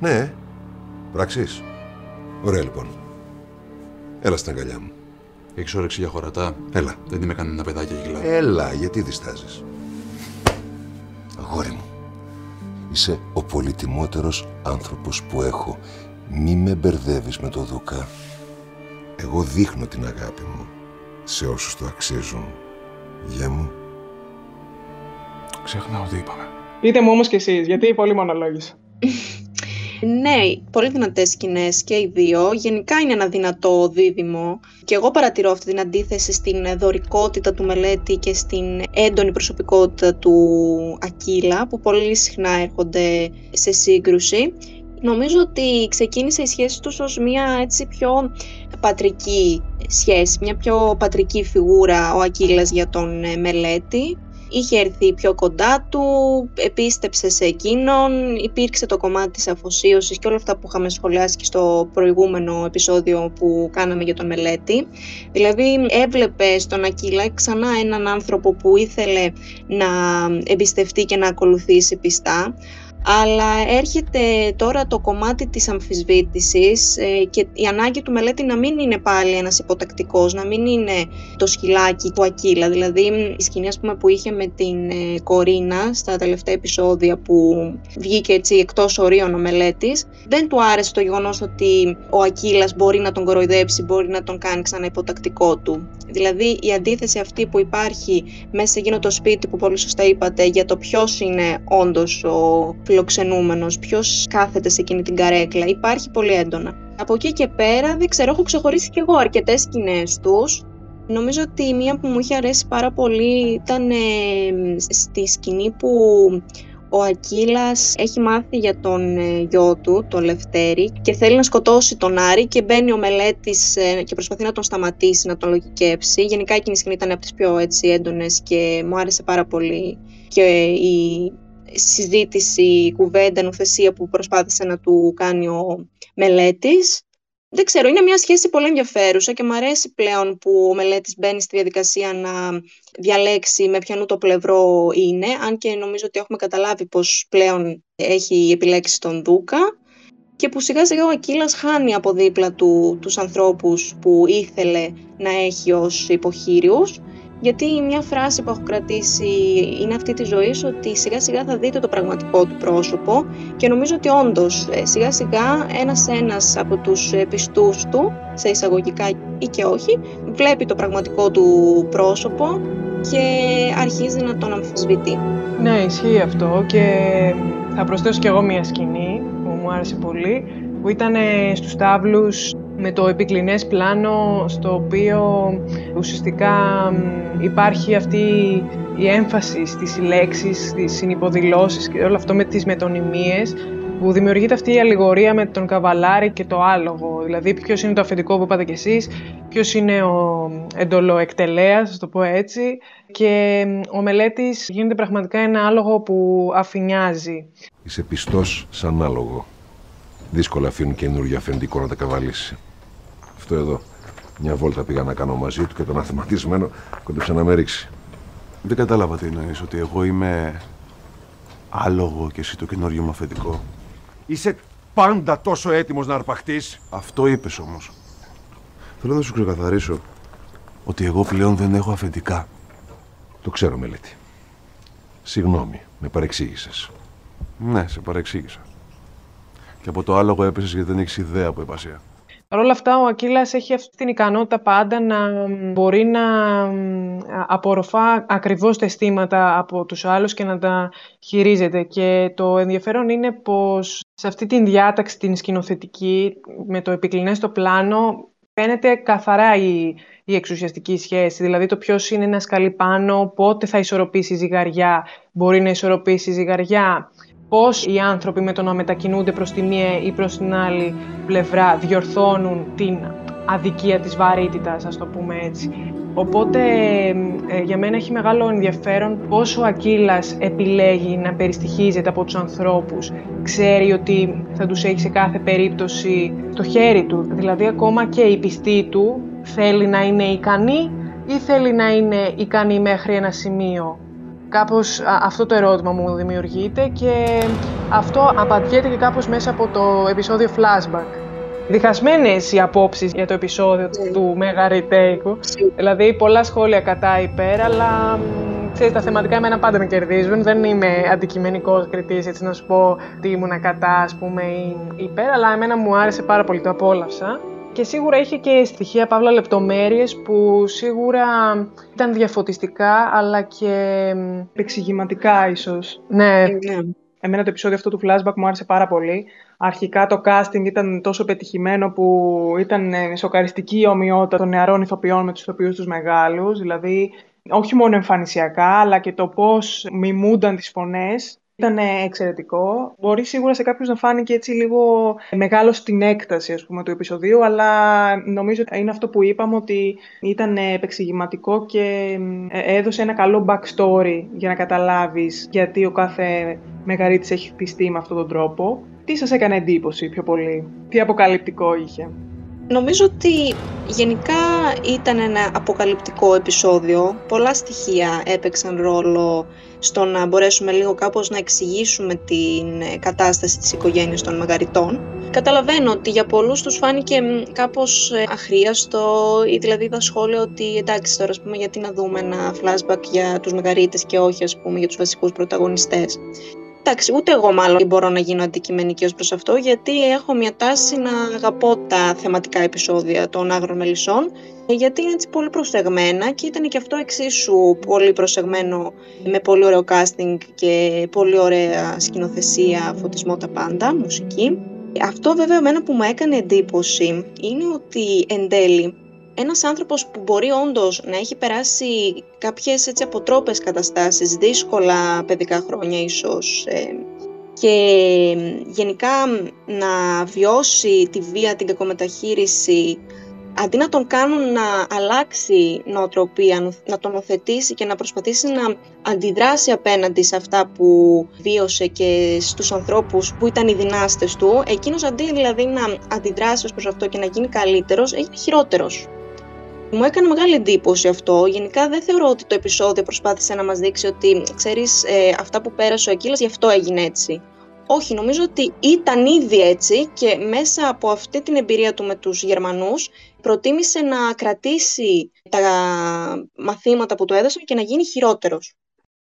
Ναι, πράξεις. Ωραία λοιπόν. Έλα στην αγκαλιά μου. Έχεις όρεξη για χωρατά; Έλα. Δεν είμαι κανένα παιδάκι γυλά. Έλα, γιατί διστάζεις; Αγόρι μου, είσαι ο πολυτιμότερος άνθρωπος που έχω. Μη με μπερδεύεις με το Δούκα. Εγώ δείχνω την αγάπη μου σε όσους το αξίζουν. Γεια μου. Ξεχνάω τι είπαμε. Πείτε μου όμως κι εσείς, γιατί πολύ μονολόγησα. [LAUGHS] Ναι, πολύ δυνατές σκηνές και οι δύο. Γενικά είναι ένα δυνατό δίδυμο. Και εγώ παρατηρώ αυτή την αντίθεση στην δωρικότητα του μελέτη και στην έντονη προσωπικότητα του Ακύλα, που πολύ συχνά έρχονται σε σύγκρουση. Νομίζω ότι ξεκίνησε η σχέση τους ως μια έτσι πιο πατρική σχέση, μια πιο πατρική φιγούρα ο Ακύλας για τον ε, μελέτη είχε έρθει πιο κοντά του, επίστεψε σε εκείνον, υπήρξε το κομμάτι της αφοσίωσης και όλα αυτά που είχαμε σχολιάσει και στο προηγούμενο επεισόδιο που κάναμε για τον μελέτη. Δηλαδή έβλεπε στον Ακύλα ξανά έναν άνθρωπο που ήθελε να εμπιστευτεί και να ακολουθήσει πιστά, αλλά έρχεται τώρα το κομμάτι της αμφισβήτησης ε, και η ανάγκη του μελέτη να μην είναι πάλι ένας υποτακτικός, να μην είναι το σκυλάκι του Ακύλα. Δηλαδή η σκηνή πούμε, που είχε με την ε, Κορίνα στα τελευταία επεισόδια που βγήκε έτσι εκτός ορίων ο μελέτης, δεν του άρεσε το γεγονός ότι ο Ακύλας μπορεί να τον κοροϊδέψει, μπορεί να τον κάνει ξανά υποτακτικό του. Δηλαδή η αντίθεση αυτή που υπάρχει μέσα σε εκείνο το σπίτι που πολύ σωστά είπατε για το ποιος είναι όντως ο φιλοξενούμενος, ποιος κάθεται σε εκείνη την καρέκλα, υπάρχει πολύ έντονα. Από εκεί και πέρα, δεν ξέρω, έχω ξεχωρίσει κι εγώ αρκετές σκηνές τους. Νομίζω ότι η μία που μου είχε αρέσει πάρα πολύ ήταν ε, στη σκηνή που ο Ακύλας έχει μάθει για τον ε, γιο του, τον Λευτέρη, και θέλει να σκοτώσει τον Άρη και μπαίνει ο μελέτης ε, και προσπαθεί να τον σταματήσει, να τον λογικέψει. Γενικά εκείνη η σκηνή ήταν από τις πιο έτσι, έντονες και μου άρεσε πάρα πολύ και η συζήτηση, η κουβέντα, νουθεσία που προσπάθησε να του κάνει ο μελέτης. Δεν ξέρω, είναι μια σχέση πολύ ενδιαφέρουσα και μου αρέσει πλέον που ο μελέτης μπαίνει στη διαδικασία να διαλέξει με ποιανού το πλευρό είναι, αν και νομίζω ότι έχουμε καταλάβει πως πλέον έχει επιλέξει τον Δούκα και που σιγά σιγά ο Ακύλας χάνει από δίπλα του τους ανθρώπους που ήθελε να έχει ως υποχείριους γιατί μια φράση που έχω κρατήσει είναι αυτή της ζωής ότι σιγά σιγά θα δείτε το πραγματικό του πρόσωπο και νομίζω ότι όντως ε, σιγά σιγά ένας ένας από τους ε, πιστούς του, σε εισαγωγικά ή και όχι, βλέπει το πραγματικό του πρόσωπο και αρχίζει να τον αμφισβητεί. Ναι, ισχύει αυτό και θα προσθέσω κι εγώ μια σκηνή που μου άρεσε πολύ που ήταν στους τάβλους με το επικλινές πλάνο στο οποίο ουσιαστικά υπάρχει αυτή η έμφαση στις λέξεις, στις συνυποδηλώσεις και όλο αυτό με τις μετωνυμίες που δημιουργείται αυτή η αλληγορία με τον καβαλάρι και το άλογο. Δηλαδή, ποιος είναι το αφεντικό που είπατε κι εσείς, ποιος είναι ο εντολοεκτελέα, α το πω έτσι. Και ο μελέτης γίνεται πραγματικά ένα άλογο που αφηνιάζει. Είσαι πιστός σαν άλογο. Δύσκολα αφήνουν καινούργιο αφεντικό να τα καβαλήσει. Αυτό εδώ. Μια βόλτα πήγα να κάνω μαζί του και τον αθηματισμένο κόντεψε να με ρίξει. Δεν κατάλαβα τι εννοείς, ότι εγώ είμαι άλογο και εσύ το καινούριο μου αφεντικό. Είσαι πάντα τόσο έτοιμος να αρπαχτείς. Αυτό είπες όμως. Θέλω να σου ξεκαθαρίσω ότι εγώ πλέον δεν έχω αφεντικά. Το ξέρω, Μελέτη. Συγγνώμη, με παρεξήγησες. Ναι, σε παρεξήγησα. Και από το άλογο έπεσες γιατί δεν έχεις ιδέα από υπασία. Παρ' όλα αυτά, ο Ακύλας έχει αυτή την ικανότητα πάντα να μπορεί να απορροφά ακριβώς τα αισθήματα από τους άλλους και να τα χειρίζεται. Και το ενδιαφέρον είναι πως σε αυτή την διάταξη, την σκηνοθετική, με το επικλινές στο πλάνο, φαίνεται καθαρά η, η εξουσιαστική σχέση. Δηλαδή το ποιος είναι ένα σκαλί πάνω, πότε θα ισορροπήσει η ζυγαριά, μπορεί να ισορροπήσει η ζυγαριά πώς οι άνθρωποι με το να μετακινούνται προς τη μία ή προς την άλλη πλευρά διορθώνουν την αδικία της βαρύτητας, ας το πούμε έτσι. Οπότε ε, για μένα έχει μεγάλο ενδιαφέρον πόσο ο Ακύλας επιλέγει να περιστοιχίζεται από τους ανθρώπους. Ξέρει ότι θα τους έχει σε κάθε περίπτωση το χέρι του. Δηλαδή ακόμα και η πιστή του θέλει να είναι ικανή ή θέλει να είναι ικανή μέχρι ένα σημείο. Κάπως αυτό το ερώτημα μου δημιουργείται και αυτό απαντιέται και κάπως μέσα από το επεισόδιο Flashback. Διχασμένες οι απόψεις για το επεισόδιο ναι. του Μέγα Ριτέικου. Δηλαδή πολλά σχόλια κατά υπέρ, αλλά ξέρεις, τα θεματικά εμένα πάντα με κερδίζουν. Δεν είμαι αντικειμενικός κριτής, έτσι να σου πω τι ήμουν κατά, ας πούμε, ή υπέρ, αλλά εμένα μου άρεσε πάρα πολύ, το απόλαυσα. Και σίγουρα είχε και στοιχεία, παύλα, λεπτομέρειες που σίγουρα ήταν διαφωτιστικά, αλλά και εξηγηματικά ίσως. Ναι. ναι. Εμένα το επεισόδιο αυτό του flashback μου άρεσε πάρα πολύ. Αρχικά το casting ήταν τόσο πετυχημένο που ήταν σοκαριστική η ομοιότητα των νεαρών ηθοποιών με τους ηθοποιούς τους μεγάλους. Δηλαδή, όχι μόνο εμφανισιακά, αλλά και το πώς μιμούνταν τις φωνές Ήταν εξαιρετικό. Μπορεί σίγουρα σε κάποιους να φάνηκε έτσι λίγο μεγάλο στην έκταση ας πούμε, του επεισοδίου, αλλά νομίζω ότι είναι αυτό που είπαμε ότι ήταν επεξηγηματικό και ε, έδωσε ένα καλό backstory για να καταλάβεις γιατί ο κάθε μεγαρίτης έχει χτιστεί με αυτόν τον τρόπο. Τι σας έκανε εντύπωση πιο πολύ, τι αποκαλυπτικό είχε; Νομίζω ότι γενικά ήταν ένα αποκαλυπτικό επεισόδιο. Πολλά στοιχεία έπαιξαν ρόλο στο να μπορέσουμε λίγο κάπως να εξηγήσουμε την ε, κατάσταση της οικογένειας των Μαγαριτών. Καταλαβαίνω ότι για πολλούς τους φάνηκε κάπως ε, αχρίαστο ή δηλαδή είδα σχόλια ότι εντάξει τώρα ας πούμε γιατί να δούμε ένα flashback για τους Μαγαρίτες και όχι ας πούμε για τους βασικούς πρωταγωνιστές. Εντάξει, ούτε εγώ μάλλον μπορώ να γίνω αντικειμενική ως προς αυτό, γιατί έχω μια τάση να αγαπώ τα θεματικά επεισόδια των άγρων μελισσών, γιατί είναι έτσι πολύ προσεγμένα και ήταν και αυτό εξίσου πολύ προσεγμένο με πολύ ωραίο casting και πολύ ωραία σκηνοθεσία, φωτισμό τα πάντα, μουσική. Αυτό βέβαια εμένα που μου έκανε εντύπωση είναι ότι εν τέλει ένας άνθρωπος που μπορεί όντως να έχει περάσει κάποιες έτσι αποτρόπες καταστάσεις, δύσκολα παιδικά χρόνια ίσως, ε, και γενικά να βιώσει τη βία, την κακομεταχείριση, αντί να τον κάνουν να αλλάξει νοοτροπία, να τον οθετήσει και να προσπαθήσει να αντιδράσει απέναντι σε αυτά που βίωσε και στους ανθρώπους που ήταν οι δυνάστες του, εκείνος αντί δηλαδή να αντιδράσει προς αυτό και να γίνει καλύτερος, έγινε χειρότερος. Μου έκανε μεγάλη εντύπωση αυτό. Γενικά δεν θεωρώ ότι το επεισόδιο προσπάθησε να μας δείξει ότι, ξέρεις, ε, αυτά που πέρασε ο Ακύλας γι' αυτό έγινε έτσι. Όχι, νομίζω ότι ήταν ήδη έτσι και μέσα από αυτή την εμπειρία του με τους Γερμανούς προτίμησε να κρατήσει τα μαθήματα που του έδωσαν και να γίνει χειρότερος.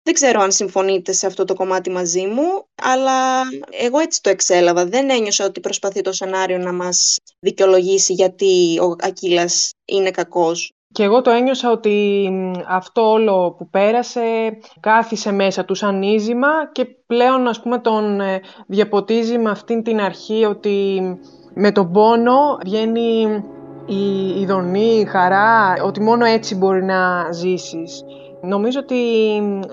Δεν ξέρω αν συμφωνείτε σε αυτό το κομμάτι μαζί μου, αλλά εγώ έτσι το εξέλαβα. Δεν ένιωσα ότι προσπαθεί το σενάριο να μας δικαιολογήσει γιατί ο Ακύλας είναι κακός. Και εγώ το ένιωσα ότι αυτό όλο που πέρασε κάθισε μέσα του σαν ίζημα και πλέον ας πούμε τον ε, διαποτίζει με αυτήν την αρχή ότι με τον πόνο βγαίνει η ειδονή, η χαρά, ότι μόνο έτσι μπορεί να ζήσεις. Νομίζω ότι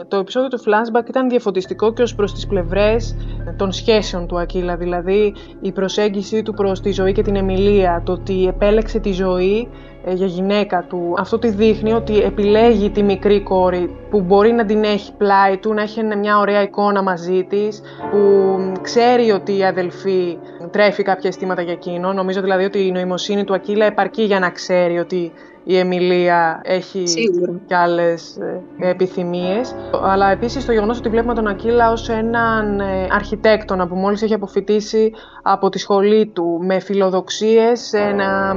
το επεισόδιο του flashback ήταν διαφωτιστικό και ως προς τις πλευρές των σχέσεων του Ακύλα, δηλαδή η προσέγγιση του προς τη ζωή και την εμιλία, το ότι επέλεξε τη ζωή ε, για γυναίκα του. Αυτό τη δείχνει ότι επιλέγει τη μικρή κόρη που μπορεί να την έχει πλάι του, να έχει μια ωραία εικόνα μαζί της, που ξέρει ότι η αδελφή τρέφει κάποια αισθήματα για εκείνο. Νομίζω δηλαδή ότι η νοημοσύνη του Ακύλα επαρκεί για να ξέρει ότι η Εμιλία έχει Σίγουρα. και άλλες ε, επιθυμίες. Αλλά επίσης το γεγονός ότι βλέπουμε τον Ακύλα ως έναν ε, αρχιτέκτονα που μόλις έχει αποφυτίσει από τη σχολή του με φιλοδοξίες ε, να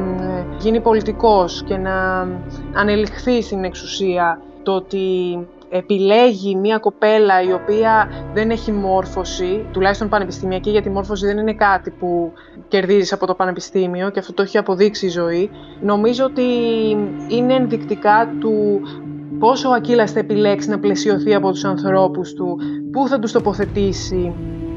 γίνει πολιτικός και να ανελιχθεί στην εξουσία. Το ότι επιλέγει μία κοπέλα η οποία δεν έχει μόρφωση, τουλάχιστον πανεπιστημιακή, γιατί η μόρφωση δεν είναι κάτι που κερδίζεις από το πανεπιστήμιο και αυτό το έχει αποδείξει η ζωή, νομίζω ότι είναι ενδεικτικά του πόσο ο Ακύλας θα επιλέξει να πλαισιωθεί από τους ανθρώπους του, πού θα τους τοποθετήσει,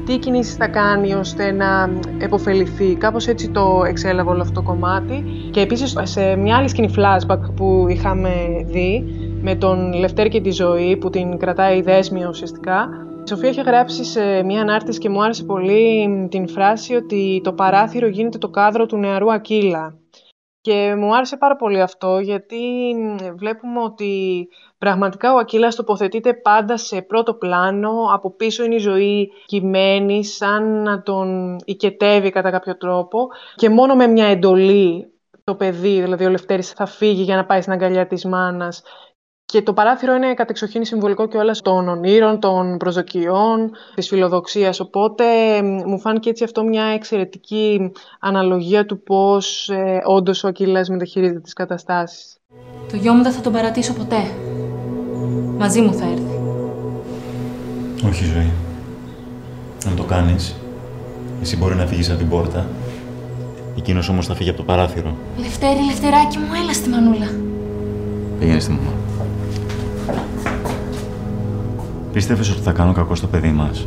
τι κινήσεις θα κάνει ώστε να επωφεληθεί. Κάπως έτσι το εξέλαβε όλο αυτό το κομμάτι. Και επίσης σε μια άλλη σκηνή flashback που είχαμε δει, με τον Λευτέρη και τη ζωή που την κρατάει η δέσμια ουσιαστικά. Η Σοφία είχε γράψει σε μια ανάρτηση και μου άρεσε πολύ την φράση ότι το παράθυρο γίνεται το κάδρο του νεαρού Ακύλα. Και μου άρεσε πάρα πολύ αυτό γιατί βλέπουμε ότι πραγματικά ο Ακύλας τοποθετείται πάντα σε πρώτο πλάνο, από πίσω είναι η ζωή κειμένη σαν να τον οικετεύει κατά κάποιο τρόπο και μόνο με μια εντολή το παιδί, δηλαδή ο Λευτέρης θα φύγει για να πάει στην αγκαλιά της μάνας και το παράθυρο είναι κατεξοχήν συμβολικό και όλα των ονείρων, των προσδοκιών, της φιλοδοξίας. Οπότε μου φάνηκε έτσι αυτό μια εξαιρετική αναλογία του πώς ε, όντως ο Ακύλας μεταχειρίζεται τις καταστάσεις. Το γιο μου δεν θα τον παρατήσω ποτέ. Μαζί μου θα έρθει. Όχι, ζωή. Αν το κάνεις, εσύ μπορεί να φύγεις από την πόρτα. Εκείνος όμως θα φύγει από το παράθυρο. Λευτέρη, Λευτεράκι μου, έλα στη μανούλα. Πήγαινε στη μαμά. Πίστευες ότι θα κάνω κακό στο παιδί μας;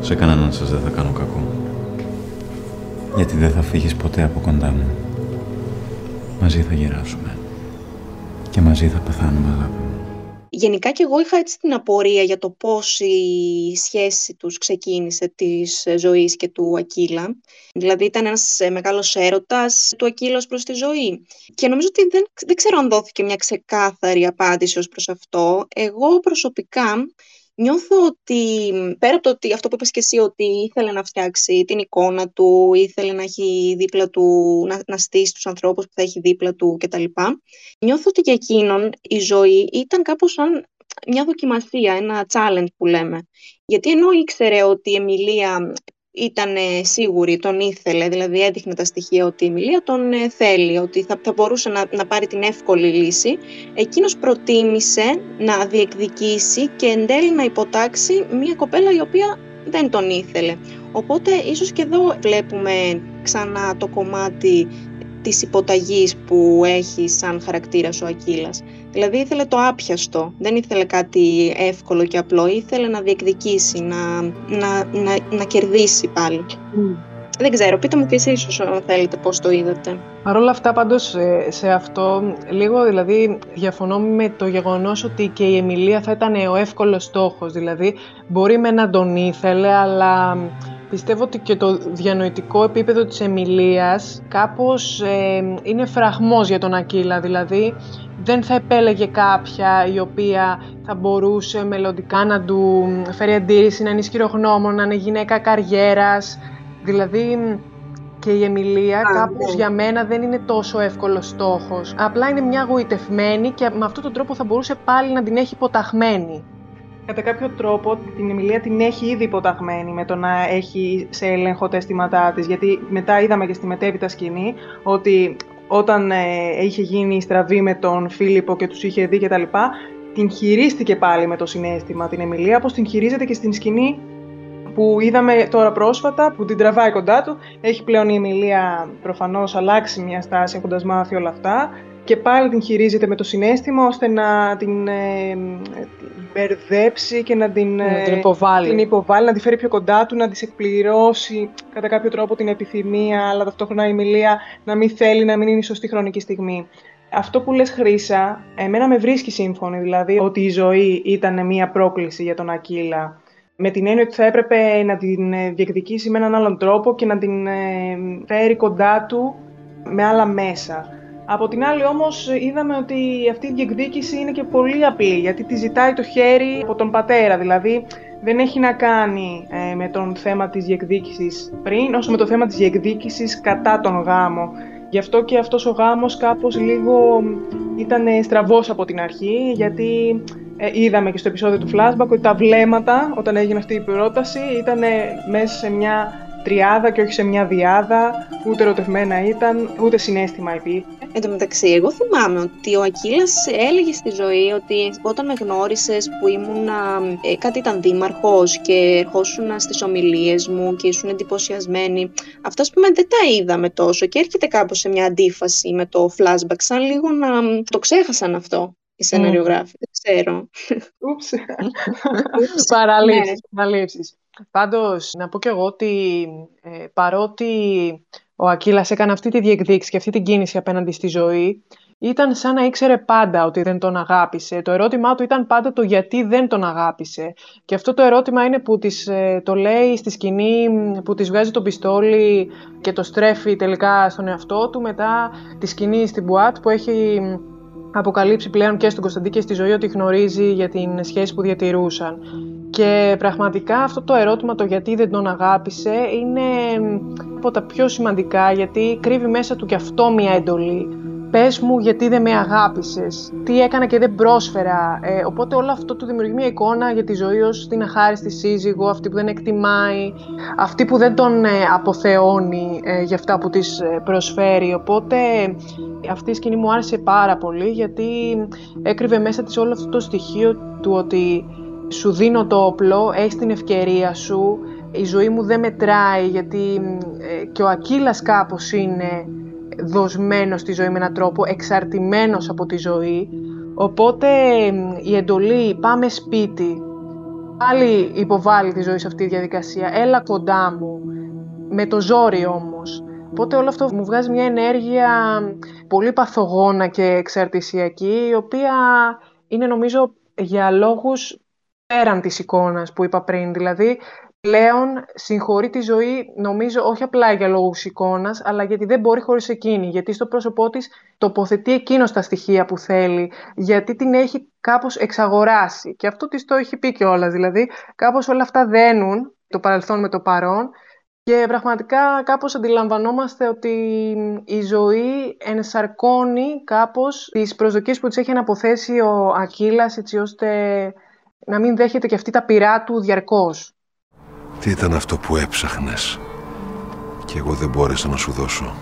Σε κανέναν σας δεν θα κάνω κακό. Γιατί δεν θα φύγεις ποτέ από κοντά μου. Μαζί θα γεράσουμε. Και μαζί θα πεθάνουμε, αγάπη μου. Γενικά και εγώ είχα έτσι την απορία για το πώς η σχέση τους ξεκίνησε της ζωής και του Ακύλα. Δηλαδή ήταν ένας μεγάλος έρωτας του Ακύλα προς τη ζωή. Και νομίζω ότι δεν, δεν ξέρω αν δόθηκε μια ξεκάθαρη απάντηση ως προς αυτό. Εγώ προσωπικά Νιώθω ότι πέρα από το ότι αυτό που είπες και εσύ ότι ήθελε να φτιάξει την εικόνα του, ήθελε να έχει δίπλα του, να, να στήσει τους ανθρώπους που θα έχει δίπλα του κτλ. Νιώθω ότι για εκείνον η ζωή ήταν κάπως σαν μια δοκιμασία, ένα challenge που λέμε. Γιατί ενώ ήξερε ότι η Εμιλία ήταν σίγουρη, τον ήθελε, δηλαδή έδειχνε τα στοιχεία ότι η Εμιλία τον ε, θέλει, ότι θα, θα μπορούσε να, να πάρει την εύκολη λύση. Εκείνος προτίμησε να διεκδικήσει και εν τέλει να υποτάξει μια κοπέλα η οποία δεν τον ήθελε. Οπότε ίσως και εδώ βλέπουμε ξανά το κομμάτι της υποταγής που έχει σαν χαρακτήρας ο Ακύλας. Δηλαδή ήθελε το άπιαστο, δεν ήθελε κάτι εύκολο και απλό, ήθελε να διεκδικήσει, να, να, να, να κερδίσει πάλι. Δεν ξέρω, πείτε μου και εσείς όσο θέλετε πώς το είδατε. Παρ' όλα αυτά πάντως σε αυτό λίγο δηλαδή διαφωνώ με το γεγονός ότι και η Εμιλία θα ήταν ο εύκολος στόχος. Δηλαδή μπορεί με να τον ήθελε αλλά Πιστεύω ότι και το διανοητικό επίπεδο της Εμιλίας κάπως ε, είναι φραγμός για τον Ακύλα, δηλαδή δεν θα επέλεγε κάποια η οποία θα μπορούσε μελλοντικά να του φέρει αντίρρηση, να είναι ισχυρογνώμων, να είναι γυναίκα καριέρας. Δηλαδή και η Εμιλία Α, κάπως ναι. για μένα δεν είναι τόσο εύκολος στόχος. Απλά είναι μια γοητευμένη και με αυτόν τον τρόπο θα μπορούσε πάλι να την έχει υποταγμένη κατά κάποιο τρόπο την Εμιλία την έχει ήδη υποταγμένη με το να έχει σε έλεγχο τα αισθήματά της. Γιατί μετά είδαμε και στη μετέπειτα σκηνή ότι όταν ε, είχε γίνει η στραβή με τον Φίλιππο και τους είχε δει κτλ. Την χειρίστηκε πάλι με το συνέστημα την Εμιλία, όπως την χειρίζεται και στην σκηνή που είδαμε τώρα πρόσφατα, που την τραβάει κοντά του. Έχει πλέον η Εμιλία προφανώς αλλάξει μια στάση έχοντας μάθει όλα αυτά και πάλι την χειρίζεται με το συνέστημα ώστε να την ε, μπερδέψει και να την, να την, υποβάλει. την υποβάλει, να τη φέρει πιο κοντά του, να της εκπληρώσει κατά κάποιο τρόπο την επιθυμία, αλλά ταυτόχρονα η Μιλία να μην θέλει να μην είναι η σωστή χρονική στιγμή. Αυτό που λες Χρύσα, εμένα με βρίσκει σύμφωνη, δηλαδή ότι η ζωή ήταν μια πρόκληση για τον Ακύλα με την έννοια ότι θα έπρεπε να την ε, διεκδικήσει με έναν άλλον τρόπο και να την ε, φέρει κοντά του με άλλα μέσα. Από την άλλη όμως είδαμε ότι αυτή η διεκδίκηση είναι και πολύ απλή γιατί τη ζητάει το χέρι από τον πατέρα δηλαδή δεν έχει να κάνει ε, με τον θέμα της διεκδίκησης πριν όσο με το θέμα της διεκδίκησης κατά τον γάμο. Γι' αυτό και αυτός ο γάμος κάπως λίγο ήταν στραβός από την αρχή γιατί ε, είδαμε και στο επεισόδιο του Flashback ότι τα βλέμματα όταν έγινε αυτή η πρόταση ήταν μέσα σε μια τριάδα και όχι σε μια διάδα, ούτε ερωτευμένα ήταν, ούτε συνέστημα υπήρχε. Εν τω μεταξύ, εγώ θυμάμαι ότι ο Ακύλας έλεγε στη ζωή ότι όταν με γνώρισες που ήμουν, ε, κάτι ήταν δήμαρχος και ερχόσουν στις ομιλίες μου και ήσουν εντυπωσιασμένοι. Αυτά, ας πούμε, δεν τα είδαμε τόσο και έρχεται κάπως σε μια αντίφαση με το flashback, σαν λίγο να το ξέχασαν αυτό οι σεναριογράφοι. Mm. Δεν ξέρω. Ούψ. Παραλήψεις. Πάντως, να πω κι εγώ ότι ε, παρότι ο Ακύλας έκανε αυτή τη διεκδίκηση και αυτή την κίνηση απέναντι στη ζωή, ήταν σαν να ήξερε πάντα ότι δεν τον αγάπησε. Το ερώτημά του ήταν πάντα το γιατί δεν τον αγάπησε. Και αυτό το ερώτημα είναι που της, ε, το λέει στη σκηνή που της βγάζει το πιστόλι και το στρέφει τελικά στον εαυτό του μετά τη σκηνή στην Μπουάτ που έχει αποκαλύψει πλέον και στον Κωνσταντή και στη ζωή ότι γνωρίζει για την σχέση που διατηρούσαν. Και πραγματικά αυτό το ερώτημα το γιατί δεν τον αγάπησε είναι από τα πιο σημαντικά γιατί κρύβει μέσα του και αυτό μια εντολή. Πες μου γιατί δεν με αγάπησες, τι έκανα και δεν πρόσφερα. Ε, οπότε όλο αυτό του δημιουργεί μια εικόνα για τη ζωή ως την αχάριστη σύζυγο, αυτή που δεν εκτιμάει, αυτή που δεν τον ε, αποθεώνει ε, για αυτά που της ε, προσφέρει. Οπότε αυτή η σκηνή μου άρεσε πάρα πολύ γιατί έκρυβε μέσα της όλο αυτό το στοιχείο του ότι σου δίνω το όπλο, έχεις την ευκαιρία σου, η ζωή μου δεν μετράει γιατί ε, και ο Ακύλας κάπως είναι δοσμένος στη ζωή με έναν τρόπο, εξαρτημένος από τη ζωή. Οπότε η εντολή πάμε σπίτι, πάλι υποβάλλει τη ζωή σε αυτή τη διαδικασία, έλα κοντά μου, με το ζόρι όμως. Οπότε όλο αυτό μου βγάζει μια ενέργεια πολύ παθογόνα και εξαρτησιακή, η οποία είναι νομίζω για λόγους πέραν της εικόνας που είπα πριν. Δηλαδή, πλέον συγχωρεί τη ζωή, νομίζω, όχι απλά για λόγους εικόνας, αλλά γιατί δεν μπορεί χωρίς εκείνη. Γιατί στο πρόσωπό της τοποθετεί εκείνος τα στοιχεία που θέλει, γιατί την έχει κάπως εξαγοράσει. Και αυτό της το έχει πει κιόλα. Δηλαδή, κάπως όλα αυτά δένουν το παρελθόν με το παρόν και πραγματικά κάπως αντιλαμβανόμαστε ότι η ζωή ενσαρκώνει κάπως τις προσδοκίες που της έχει αναποθέσει ο Ακύλας έτσι ώστε να μην δέχεται και αυτή τα πειρά του διαρκώς. Τι ήταν αυτό που έψαχνες; Και εγώ δεν μπόρεσα να σου δώσω.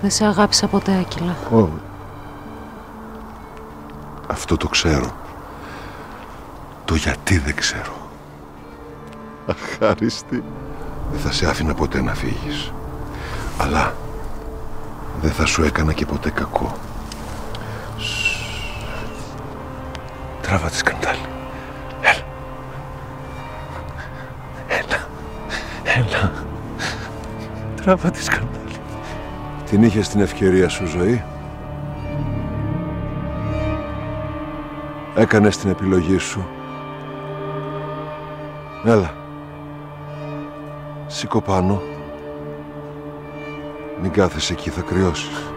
Δεν σε αγάπησα ποτέ, Άκυλα. Ω, αυτό το ξέρω. Το γιατί δεν ξέρω. Αχάριστη. Δεν θα σε άφηνα ποτέ να φύγεις. Αλλά δεν θα σου έκανα και ποτέ κακό. Τράβα τη σκανδάλη. Έλα. Τράβα τη σκανδάλη. Την είχες στην ευκαιρία σου ζωή; Έκανες την επιλογή σου. Έλα. Σήκω πάνω. Μην κάθεσαι εκεί, θα κρυώσεις.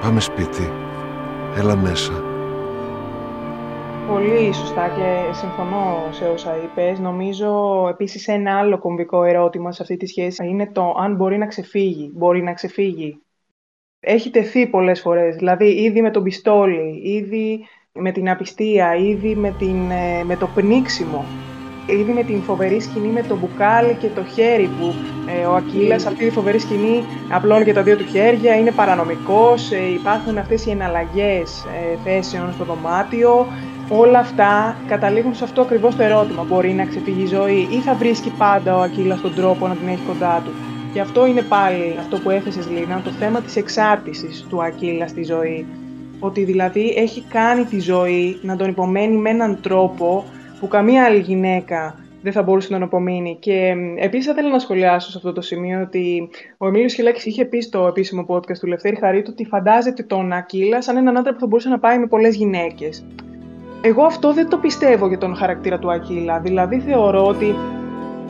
Πάμε σπίτι. Έλα μέσα. Πολύ σωστά και συμφωνώ σε όσα είπες. Νομίζω επίσης ένα άλλο κομβικό ερώτημα σε αυτή τη σχέση είναι το αν μπορεί να ξεφύγει. Μπορεί να ξεφύγει. Έχει τεθεί πολλές φορές, δηλαδή ήδη με τον πιστόλι, ήδη με την απιστία, ήδη με, την, ε, με το πνίξιμο ήδη με την φοβερή σκηνή με το μπουκάλι και το χέρι που ε, ο Ακύλας, αυτή τη φοβερή σκηνή απλώνει και τα δύο του χέρια, είναι παρανομικός, ε, υπάρχουν αυτές οι εναλλαγές ε, θέσεων στο δωμάτιο. Όλα αυτά καταλήγουν σε αυτό ακριβώς το ερώτημα. Μπορεί να ξεφύγει η ζωή ή θα βρίσκει πάντα ο Ακύλας τον τρόπο να την έχει κοντά του. Και αυτό είναι πάλι αυτό που έθεσες Λίνα, το θέμα της εξάρτησης του Ακύλα στη ζωή. Ότι δηλαδή έχει κάνει τη ζωή να τον υπομένει με έναν τρόπο που καμία άλλη γυναίκα δεν θα μπορούσε να τον απομείνει. Και επίσης θα ήθελα να σχολιάσω σε αυτό το σημείο ότι ο Εμίλιος Χιλάκης είχε πει στο επίσημο podcast του Λευτέρη Χαρίτου ότι φαντάζεται τον Ακύλα σαν έναν άντρα που θα μπορούσε να πάει με πολλές γυναίκες. Εγώ αυτό δεν το πιστεύω για τον χαρακτήρα του Ακύλα. Δηλαδή θεωρώ ότι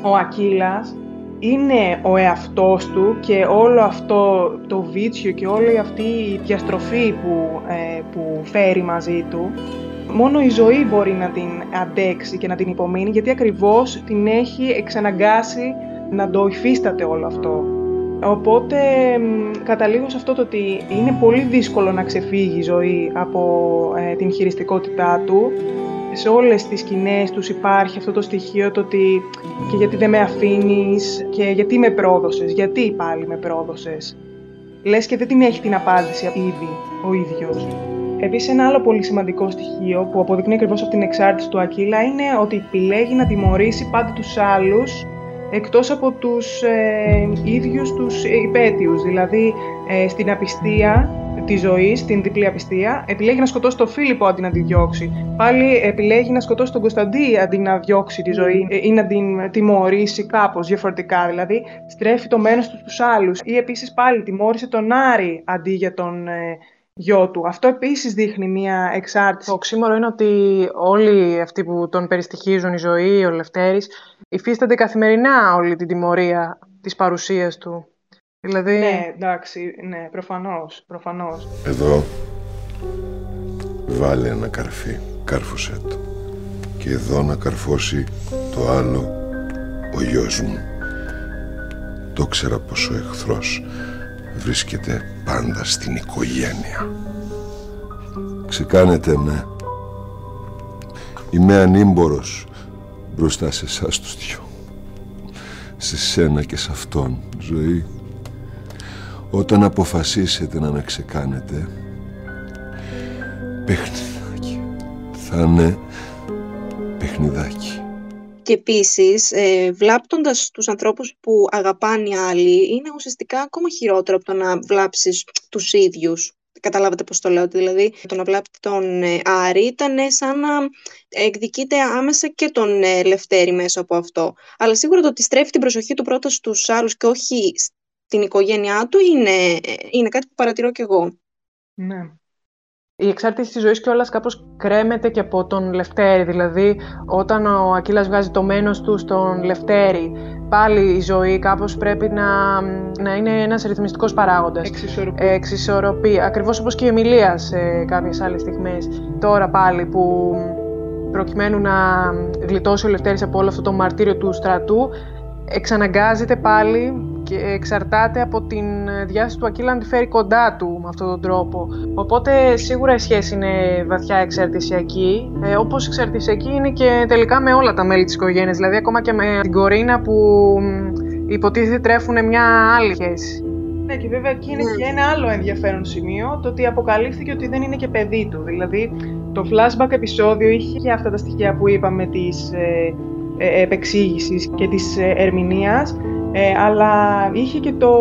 ο Ακύλας είναι ο εαυτός του και όλο αυτό το βίτσιο και όλη αυτή η διαστροφή που, ε, που φέρει μαζί του μόνο η ζωή μπορεί να την αντέξει και να την υπομείνει, γιατί ακριβώς την έχει εξαναγκάσει να το υφίσταται όλο αυτό. Οπότε καταλήγω σε αυτό το ότι είναι πολύ δύσκολο να ξεφύγει η ζωή από ε, την χειριστικότητά του. Σε όλες τις σκηνές τους υπάρχει αυτό το στοιχείο το ότι και γιατί δεν με αφήνεις και γιατί με πρόδωσες, γιατί πάλι με πρόδωσες. Λες και δεν την έχει την απάντηση ήδη ο ίδιος. Επίσης, ένα άλλο πολύ σημαντικό στοιχείο που αποδεικνύει ακριβώς αυτή την εξάρτηση του Ακύλα είναι ότι επιλέγει να τιμωρήσει πάντα τους άλλους εκτός από τους ε, ίδιους τους υπέτειους. Δηλαδή, ε, στην απιστία της ζωής, στην διπλή απιστία, επιλέγει να σκοτώσει τον Φίλιππο αντί να τη διώξει. Πάλι επιλέγει να σκοτώσει τον Κωνσταντί αντί να διώξει τη ζωή ε, ή να την τιμωρήσει κάπως διαφορετικά. Δηλαδή, στρέφει το μένος του στους άλλους. Ή επίσης πάλι τιμώρησε τον Άρη αντί για τον ε, γιο του. Αυτό επίσης δείχνει μια εξάρτηση. Το οξύμορο είναι ότι όλοι αυτοί που τον περιστοιχίζουν η ζωή, ο Λευτέρης, υφίστανται καθημερινά όλη την τιμωρία της παρουσίας του. Δηλαδή... Ναι, εντάξει, ναι, προφανώς, προφανώς. Εδώ βάλε ένα καρφί, κάρφωσέ το. Και εδώ να καρφώσει το άλλο ο γιος μου. Το ξέρα πως ο εχθρός βρίσκεται πάντα στην οικογένεια. Ξεκάνετε με. Είμαι ανήμπορος μπροστά σε εσάς τους δυο. Σε σένα και σε αυτόν, ζωή. Όταν αποφασίσετε να με ξεκάνετε, παιχνιδάκι. Θα είναι παιχνιδάκι. Και επίσης, ε, βλάπτοντας τους ανθρώπους που αγαπάνε οι άλλοι, είναι ουσιαστικά ακόμα χειρότερο από το να βλάψεις τους ίδιους. Καταλάβατε πώς το λέω, δηλαδή το να βλάπτει τον ε, Άρη ήταν σαν να εκδικείται άμεσα και τον ε, Λευτέρη μέσα από αυτό. Αλλά σίγουρα το ότι στρέφει την προσοχή του πρώτα στους άλλους και όχι στην οικογένειά του είναι, ε, είναι κάτι που παρατηρώ κι εγώ. Ναι. Η εξάρτηση της ζωής κιόλας κάπως κρέμεται και από τον Λευτέρη. Δηλαδή, όταν ο Ακύλας βγάζει το μένος του στον Λευτέρη, πάλι η ζωή κάπως πρέπει να, να είναι ένας ρυθμιστικός παράγοντας. Εξισορροπή. Εξισορροπή. Ακριβώς όπως και η Εμιλία σε κάποιες άλλες στιγμές. Τώρα πάλι που προκειμένου να γλιτώσει ο Λευτέρης από όλο αυτό το μαρτύριο του στρατού, εξαναγκάζεται πάλι και εξαρτάται από την διάσταση του Ακύλα να τη φέρει κοντά του με αυτόν τον τρόπο. Οπότε σίγουρα η σχέση είναι βαθιά εξαρτησιακή, ε, όπως εξαρτησιακή είναι και τελικά με όλα τα μέλη της οικογένειας, δηλαδή ακόμα και με την Κορίνα που υποτίθεται τρέφουν μια άλλη σχέση. Ναι, και βέβαια εκεί είναι και ένα άλλο ενδιαφέρον σημείο, το ότι αποκαλύφθηκε ότι δεν είναι και παιδί του. Δηλαδή, το flashback επεισόδιο είχε και αυτά τα στοιχεία που είπαμε της ε, ε, επεξήγησης και της ε, ερμηνείας, ε, αλλά είχε και το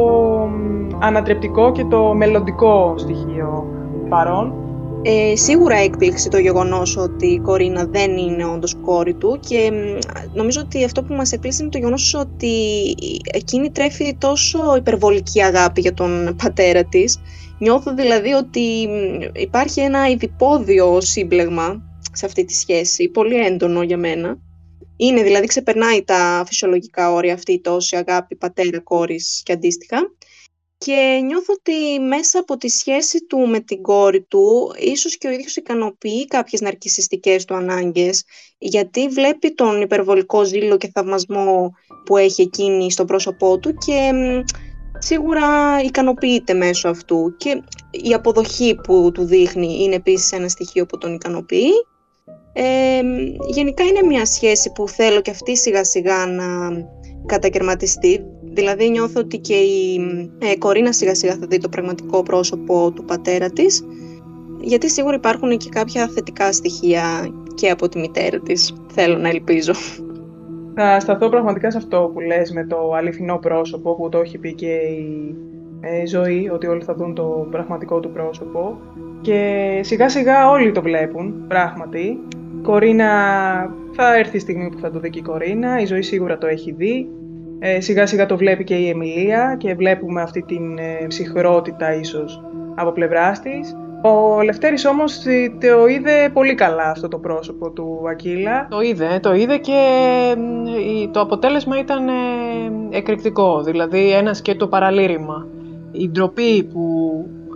ανατρεπτικό και το μελλοντικό στοιχείο παρόν. Ε, σίγουρα έκπληξε το γεγονός ότι η Κορίνα δεν είναι όντως κόρη του και νομίζω ότι αυτό που μας εκπλήσει είναι το γεγονός ότι εκείνη τρέφει τόσο υπερβολική αγάπη για τον πατέρα της. Νιώθω δηλαδή ότι υπάρχει ένα ιδιπόδιο σύμπλεγμα σε αυτή τη σχέση, πολύ έντονο για μένα. Είναι δηλαδή ξεπερνάει τα φυσιολογικά όρια αυτή η τόση αγάπη πατέρα-κόρης και αντίστοιχα. Και νιώθω ότι μέσα από τη σχέση του με την κόρη του, ίσως και ο ίδιος ικανοποιεί κάποιες ναρκισιστικές του ανάγκες, γιατί βλέπει τον υπερβολικό ζήλο και θαυμασμό που έχει εκείνη στο πρόσωπό του και σίγουρα ικανοποιείται μέσω αυτού. Και η αποδοχή που του δείχνει είναι επίσης ένα στοιχείο που τον ικανοποιεί. Ε, γενικά είναι μια σχέση που θέλω και αυτή σιγά σιγά να κατακαιρματιστεί. Δηλαδή νιώθω ότι και η ε, Κορίνα σιγά σιγά θα δει το πραγματικό πρόσωπο του πατέρα της γιατί σίγουρα υπάρχουν και κάποια θετικά στοιχεία και από τη μητέρα της, θέλω να ελπίζω. Θα σταθώ πραγματικά σε αυτό που λες με το αληθινό πρόσωπο που το έχει πει και η ε, ζωή, ότι όλοι θα δουν το πραγματικό του πρόσωπο και σιγά σιγά όλοι το βλέπουν, πράγματι. Κορίνα, θα έρθει η στιγμή που θα το δει και η Κορίνα, η ζωή σίγουρα το έχει δει. Ε, σιγά σιγά το βλέπει και η Εμιλία και βλέπουμε αυτή την ε, ψυχρότητα ίσως από πλευράς της. Ο Λευτέρης όμως το είδε πολύ καλά αυτό το πρόσωπο του Ακύλα. Το είδε, το είδε και το αποτέλεσμα ήταν ε, εκρηκτικό, δηλαδή ένας και το παραλήρημα. Η ντροπή που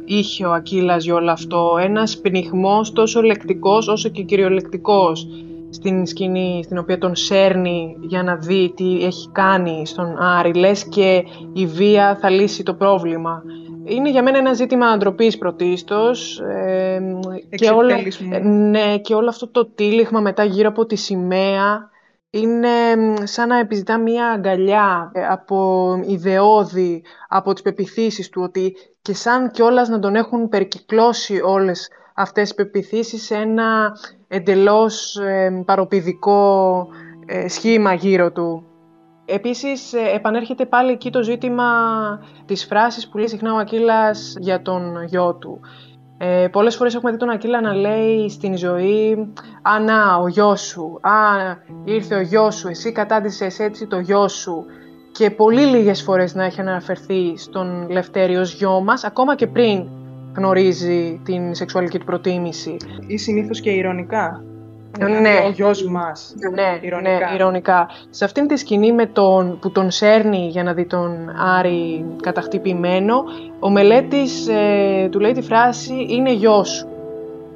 είχε ο Ακύλας για όλο αυτό, ένας πνιγμός τόσο λεκτικός όσο και κυριολεκτικός στην σκηνή στην οποία τον σέρνει για να δει τι έχει κάνει στον Άρη, λες και η βία θα λύσει το πρόβλημα. Είναι για μένα ένα ζήτημα ντροπής πρωτίστως ε, και, όλο, ναι, και όλο αυτό το τύλιγμα μετά γύρω από τη σημαία είναι σαν να επιζητά μία αγκαλιά ε, από ιδεώδη, από τις πεπιθήσεις του, ότι και σαν κιόλας να τον έχουν περικυκλώσει όλες αυτές τις πεπιθήσεις σε ένα εντελώς ε, παροπηδικό ε, σχήμα γύρω του. Επίσης, ε, επανέρχεται πάλι εκεί το ζήτημα της φράσης που λέει συχνά ο Ακύλας για τον γιο του. Ε, πολλές φορές έχουμε δει τον Ακύλα να λέει στην ζωή «Α, να, ο γιος σου, α, ήρθε ο γιος σου, εσύ κατάντησες έτσι το γιο σου» και πολύ λίγες φορές να έχει αναφερθεί στον Λευτέρη ως γιο μας, ακόμα και πριν γνωρίζει την σεξουαλική του προτίμηση. Ή συνήθως και ηρωνικά. Ναι. Ο γιος μας. Ναι, ηρωνικά. ναι, ηρωνικά. Σε αυτήν τη σκηνή με τον, που τον σέρνει για να δει τον Άρη καταχτυπημένο, ο μελέτης ε, του λέει τη φράση «είναι γιος σου».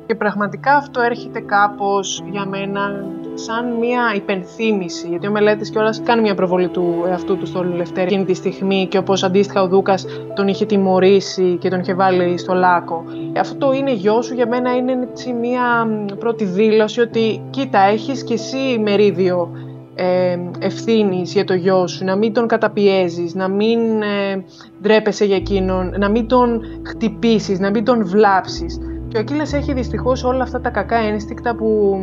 Και πραγματικά αυτό έρχεται κάπως για μένα σαν μια υπενθύμηση, γιατί ο Μελέτης κιόλας κάνει μια προβολή του εαυτού του στο Λευτέρη εκείνη τη στιγμή και όπως αντίστοιχα ο Δούκας τον είχε τιμωρήσει και τον είχε βάλει στο λάκκο. Αυτό είναι γιο σου για μένα είναι έτσι μια πρώτη δήλωση ότι κοίτα έχεις κι εσύ μερίδιο ε, ευθύνης για το γιο σου, να μην τον καταπιέζεις, να μην ε, ντρέπεσαι για εκείνον, να μην τον χτυπήσεις, να μην τον βλάψεις. Και ο Ακύλας έχει δυστυχώς όλα αυτά τα κακά ένστικτα που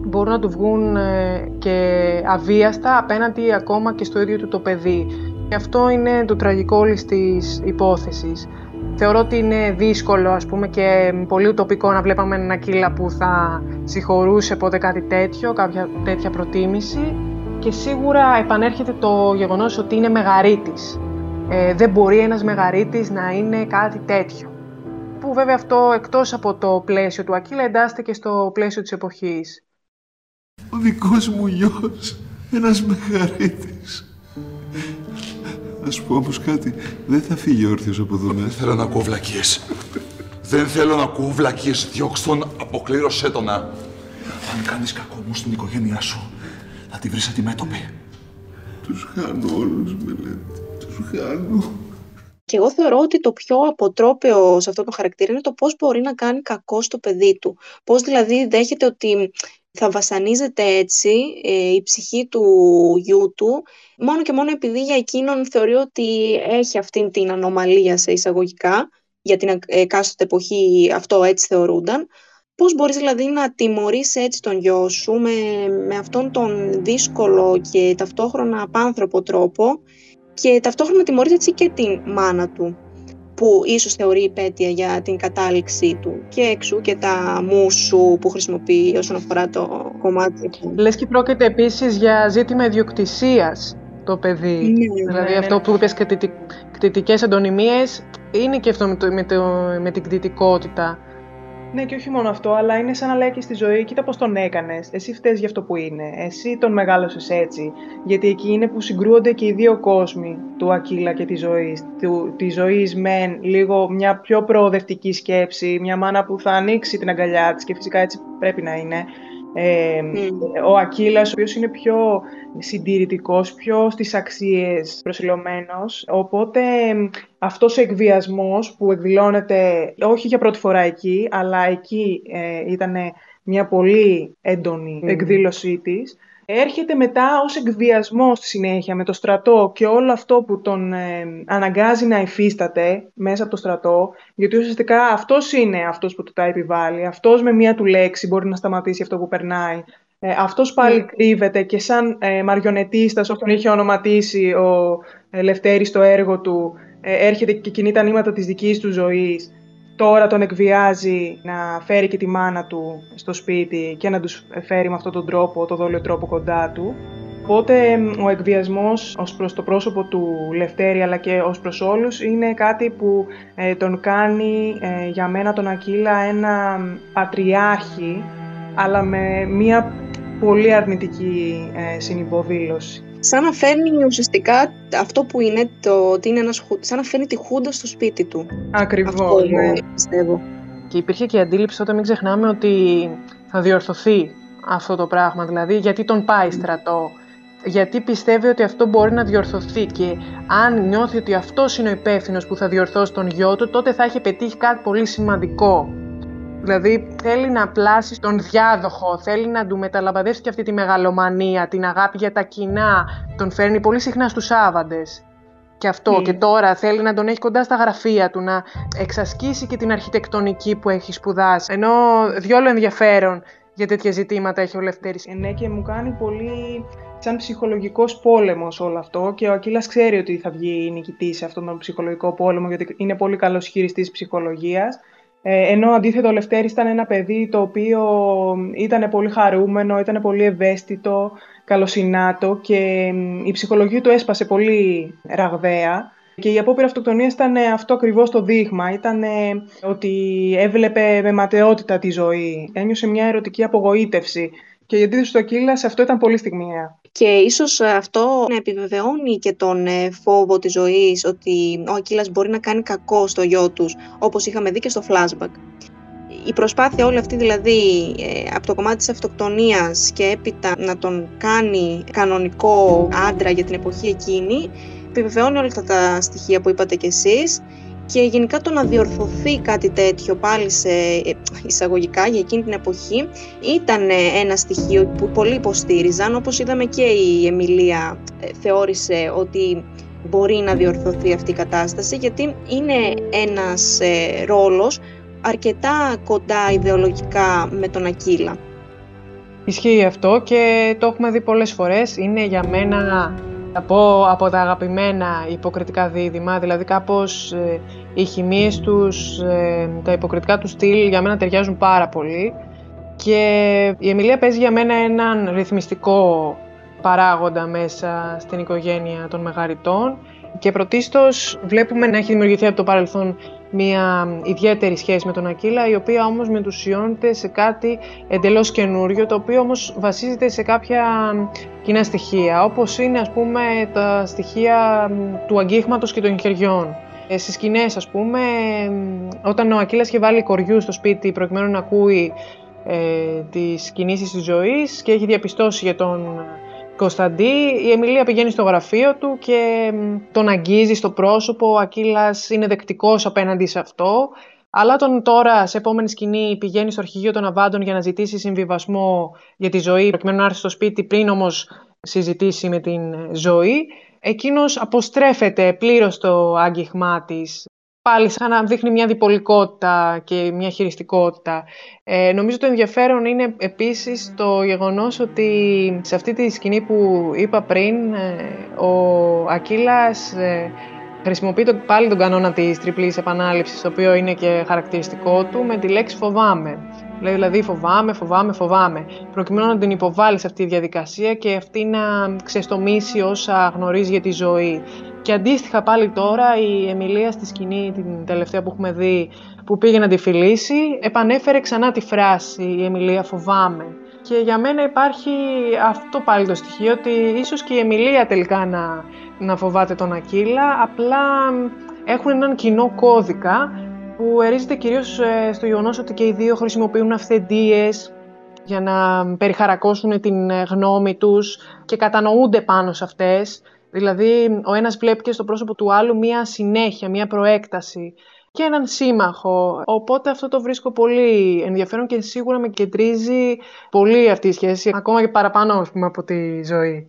μπορούν να του βγουν ε, και αβίαστα απέναντι ακόμα και στο ίδιο του το παιδί. Και αυτό είναι το τραγικό όλης της υπόθεσης. Θεωρώ ότι είναι δύσκολο ας πούμε και πολύ ουτοπικό να βλέπαμε ένα κύλα που θα συγχωρούσε ποτέ κάτι τέτοιο, κάποια τέτοια προτίμηση και σίγουρα επανέρχεται το γεγονός ότι είναι μεγαρίτης. Ε, δεν μπορεί ένας μεγαρίτης να είναι κάτι τέτοιο που βέβαια αυτό εκτός από το πλαίσιο του Ακύλα εντάσσεται και στο πλαίσιο της εποχής. Ο δικός μου γιος, ένας μεγαρίτης. Ας πω όμως κάτι, δεν θα φύγει όρθιος από εδώ μέσα. Δεν θέλω να ακούω βλακίες. δεν θέλω να ακούω βλακίες. Διώξ' τον, αποκλήρωσέ τον. Αν κάνεις κακό μου στην οικογένειά σου, θα τη βρεις αντιμέτωπη. Τους χάνω όλους, Μελέτη. Τους χάνω. Και εγώ θεωρώ ότι το πιο αποτρόπαιο σε αυτό το χαρακτήρα είναι το πώς μπορεί να κάνει κακό στο παιδί του. Πώς δηλαδή δέχεται ότι θα βασανίζεται έτσι ε, η ψυχή του γιού του, μόνο και μόνο επειδή για εκείνον θεωρεί ότι έχει αυτήν την ανομαλία σε εισαγωγικά, για την εκάστοτε εποχή αυτό έτσι θεωρούνταν. Πώς μπορείς δηλαδή να τιμωρείς έτσι τον γιο σου με, με αυτόν τον δύσκολο και ταυτόχρονα απάνθρωπο τρόπο και ταυτόχρονα τιμωρείς έτσι και την μάνα του; Που ίσως θεωρεί υπέτεια για την κατάληξή του και εξού και τα μουσου που χρησιμοποιεί όσον αφορά το κομμάτι του. Λες και πρόκειται επίσης για ζήτημα ιδιοκτησίας το παιδί. Ναι, δηλαδή ναι, αυτό ναι. που είπες κτητικές αντωνυμίες είναι και αυτό με, το, με, το, με την κτητικότητα. Ναι, και όχι μόνο αυτό, αλλά είναι σαν να λέει και στη ζωή: Κοίτα πώς τον έκανες. Εσύ φταίει για αυτό που είναι. Εσύ τον μεγάλωσες έτσι. Γιατί εκεί είναι που συγκρούονται και οι δύο κόσμοι του Ακύλα και της ζωής. Της ζωής μεν λίγο μια πιο προοδευτική σκέψη, μια μάνα που θα ανοίξει την αγκαλιά της και φυσικά έτσι πρέπει να είναι. Ε, Ο Ακύλας, ο οποίος είναι πιο συντηρητικός, πιο στις αξίες προσιλωμένος. Οπότε αυτός ο εκβιασμός που εκδηλώνεται όχι για πρώτη φορά εκεί, αλλά εκεί ε, ήταν μια πολύ έντονη εκδήλωσή της, έρχεται μετά ως εκβιασμό στη συνέχεια με το στρατό και όλο αυτό που τον ε, αναγκάζει να υφίσταται μέσα από το στρατό, γιατί ουσιαστικά αυτός είναι αυτός που του τα επιβάλλει, αυτός με μία του λέξη μπορεί να σταματήσει αυτό που περνάει, ε, αυτός πάλι κρύβεται και σαν ε, μαριονετίστας, όπως τον είχε ονοματίσει ο ε, Λευτέρης στο έργο του, ε, έρχεται και κινεί τα νήματα της δικής του ζωής, τώρα τον εκβιάζει να φέρει και τη μάνα του στο σπίτι και να τους φέρει με αυτόν τον τρόπο, το δόλιο τρόπο κοντά του. Οπότε ο εκβιασμός ως προς το πρόσωπο του Λευτέρη αλλά και ως προς όλους είναι κάτι που ε, τον κάνει ε, για μένα τον Ακύλα ένα πατριάρχη αλλά με μια πολύ αρνητική ε, συνυποδήλωση. Σαν να φέρνει ουσιαστικά αυτό που είναι το ότι είναι ένας χου... σαν να φέρνει τη χούντα στο σπίτι του. Ακριβώς, Αυτό ναι. πιστεύω. Και υπήρχε και η αντίληψη όταν μην ξεχνάμε ότι θα διορθωθεί αυτό το πράγμα. Δηλαδή, γιατί τον πάει στρατό. Γιατί πιστεύει ότι αυτό μπορεί να διορθωθεί και αν νιώθει ότι αυτός είναι ο υπεύθυνος που θα διορθώσει τον γιο του, τότε θα έχει πετύχει κάτι πολύ σημαντικό. Δηλαδή θέλει να πλάσει τον διάδοχο, θέλει να του μεταλαμπαδεύσει και αυτή τη μεγαλομανία, την αγάπη για τα κοινά. Τον φέρνει πολύ συχνά στους Σάββαντες. Και αυτό. Και τώρα θέλει να τον έχει κοντά στα γραφεία του, να εξασκήσει και την αρχιτεκτονική που έχει σπουδάσει. Ενώ διόλο ενδιαφέρον για τέτοια ζητήματα έχει ο Λευτέρης. Ε, ναι, και μου κάνει πολύ σαν ψυχολογικός πόλεμος όλο αυτό και ο Ακύλας ξέρει ότι θα βγει νικητής σε αυτόν τον ψυχολογικό πόλεμο γιατί είναι πολύ καλός χειριστής ψυχολογίας. Ε, ενώ αντίθετα ο Λευτέρης ήταν ένα παιδί το οποίο ήταν πολύ χαρούμενο, ήταν πολύ ευαίσθητο, καλοσυνάτο και η ψυχολογία του έσπασε πολύ ραγδαία. Και η απόπειρα αυτοκτονίας ήταν αυτό ακριβώς το δείγμα. Ήταν ότι έβλεπε με ματαιότητα τη ζωή. Ένιωσε μια ερωτική απογοήτευση. Και η αντίθεση του Ακύλας σε αυτό ήταν πολύ στιγμιαία. Και ίσως αυτό να επιβεβαιώνει και τον ε, φόβο της ζωής ότι ο Ακύλας μπορεί να κάνει κακό στο γιο τους, όπως είχαμε δει και στο flashback. Η προσπάθεια όλη αυτή δηλαδή ε, από το κομμάτι της αυτοκτονίας και έπειτα να τον κάνει κανονικό άντρα για την εποχή εκείνη, επιβεβαιώνει όλα αυτά τα στοιχεία που είπατε κι εσείς και γενικά το να διορθωθεί κάτι τέτοιο πάλι σε εισαγωγικά για εκείνη την εποχή ήταν ένα στοιχείο που πολλοί υποστήριζαν όπως είδαμε και η Εμιλία ε, θεώρησε ότι μπορεί να διορθωθεί αυτή η κατάσταση γιατί είναι ένας ε, ρόλος αρκετά κοντά ιδεολογικά με τον Ακύλα. Ισχύει αυτό και το έχουμε δει πολλές φορές. Είναι για μένα από, από τα αγαπημένα υποκριτικά δίδυμα, δηλαδή κάπως ε, οι χημείες τους, ε, τα υποκριτικά του στυλ για μένα ταιριάζουν πάρα πολύ. Και η Εμιλία παίζει για μένα έναν ρυθμιστικό παράγοντα μέσα στην οικογένεια των Μεγαριτών. Και πρωτίστως βλέπουμε να έχει δημιουργηθεί από το παρελθόν μια ιδιαίτερη σχέση με τον Ακύλα, η οποία όμως μετουσιώνεται σε κάτι εντελώς καινούριο, το οποίο όμως βασίζεται σε κάποια κοινά στοιχεία, όπως είναι ας πούμε τα στοιχεία του αγγίχματος και των χεριών. Ε, στις σκηνές, ας πούμε, όταν ο Ακύλας είχε βάλει κοριού στο σπίτι προκειμένου να ακούει ε, τις κινήσεις της ζωής και έχει διαπιστώσει για τον Κωνσταντή, η Εμιλία πηγαίνει στο γραφείο του και τον αγγίζει στο πρόσωπο, ο Ακύλας είναι δεκτικός απέναντι σε αυτό, αλλά τον τώρα σε επόμενη σκηνή πηγαίνει στο αρχηγείο των Αβάντων για να ζητήσει συμβιβασμό για τη ζωή, προκειμένου να έρθει στο σπίτι πριν όμως συζητήσει με την ζωή, εκείνος αποστρέφεται πλήρως το άγγιγμά της πάλι σαν να δείχνει μια διπολικότητα και μια χειριστικότητα. Ε, νομίζω το ενδιαφέρον είναι επίσης το γεγονός ότι σε αυτή τη σκηνή που είπα πριν, ε, ο Ακύλας ε, χρησιμοποιεί το, πάλι τον κανόνα της τριπλής επανάληψης, το οποίο είναι και χαρακτηριστικό του, με τη λέξη φοβάμαι. Λέει δηλαδή φοβάμαι, φοβάμαι, φοβάμαι. Προκειμένου να την υποβάλει σε αυτή τη διαδικασία και αυτή να ξεστομίσει όσα γνωρίζει για τη ζωή. Και αντίστοιχα πάλι τώρα η Εμιλία στη σκηνή την τελευταία που έχουμε δει που πήγε να τη φιλήσει επανέφερε ξανά τη φράση η Εμιλία φοβάμαι. Και για μένα υπάρχει αυτό πάλι το στοιχείο ότι ίσως και η Εμιλία τελικά να, να φοβάται τον Ακύλα απλά έχουν έναν κοινό κώδικα που ερίζεται κυρίως ε, στο γεγονός ότι και οι δύο χρησιμοποιούν αυθεντίες για να περιχαρακώσουν την ε, γνώμη τους και κατανοούνται πάνω σε αυτές. Δηλαδή, ο ένας βλέπει και στο πρόσωπο του άλλου μία συνέχεια, μία προέκταση και έναν σύμμαχο. Οπότε αυτό το βρίσκω πολύ ενδιαφέρον και σίγουρα με κεντρίζει πολύ αυτή η σχέση, ακόμα και παραπάνω ας πούμε, από τη ζωή.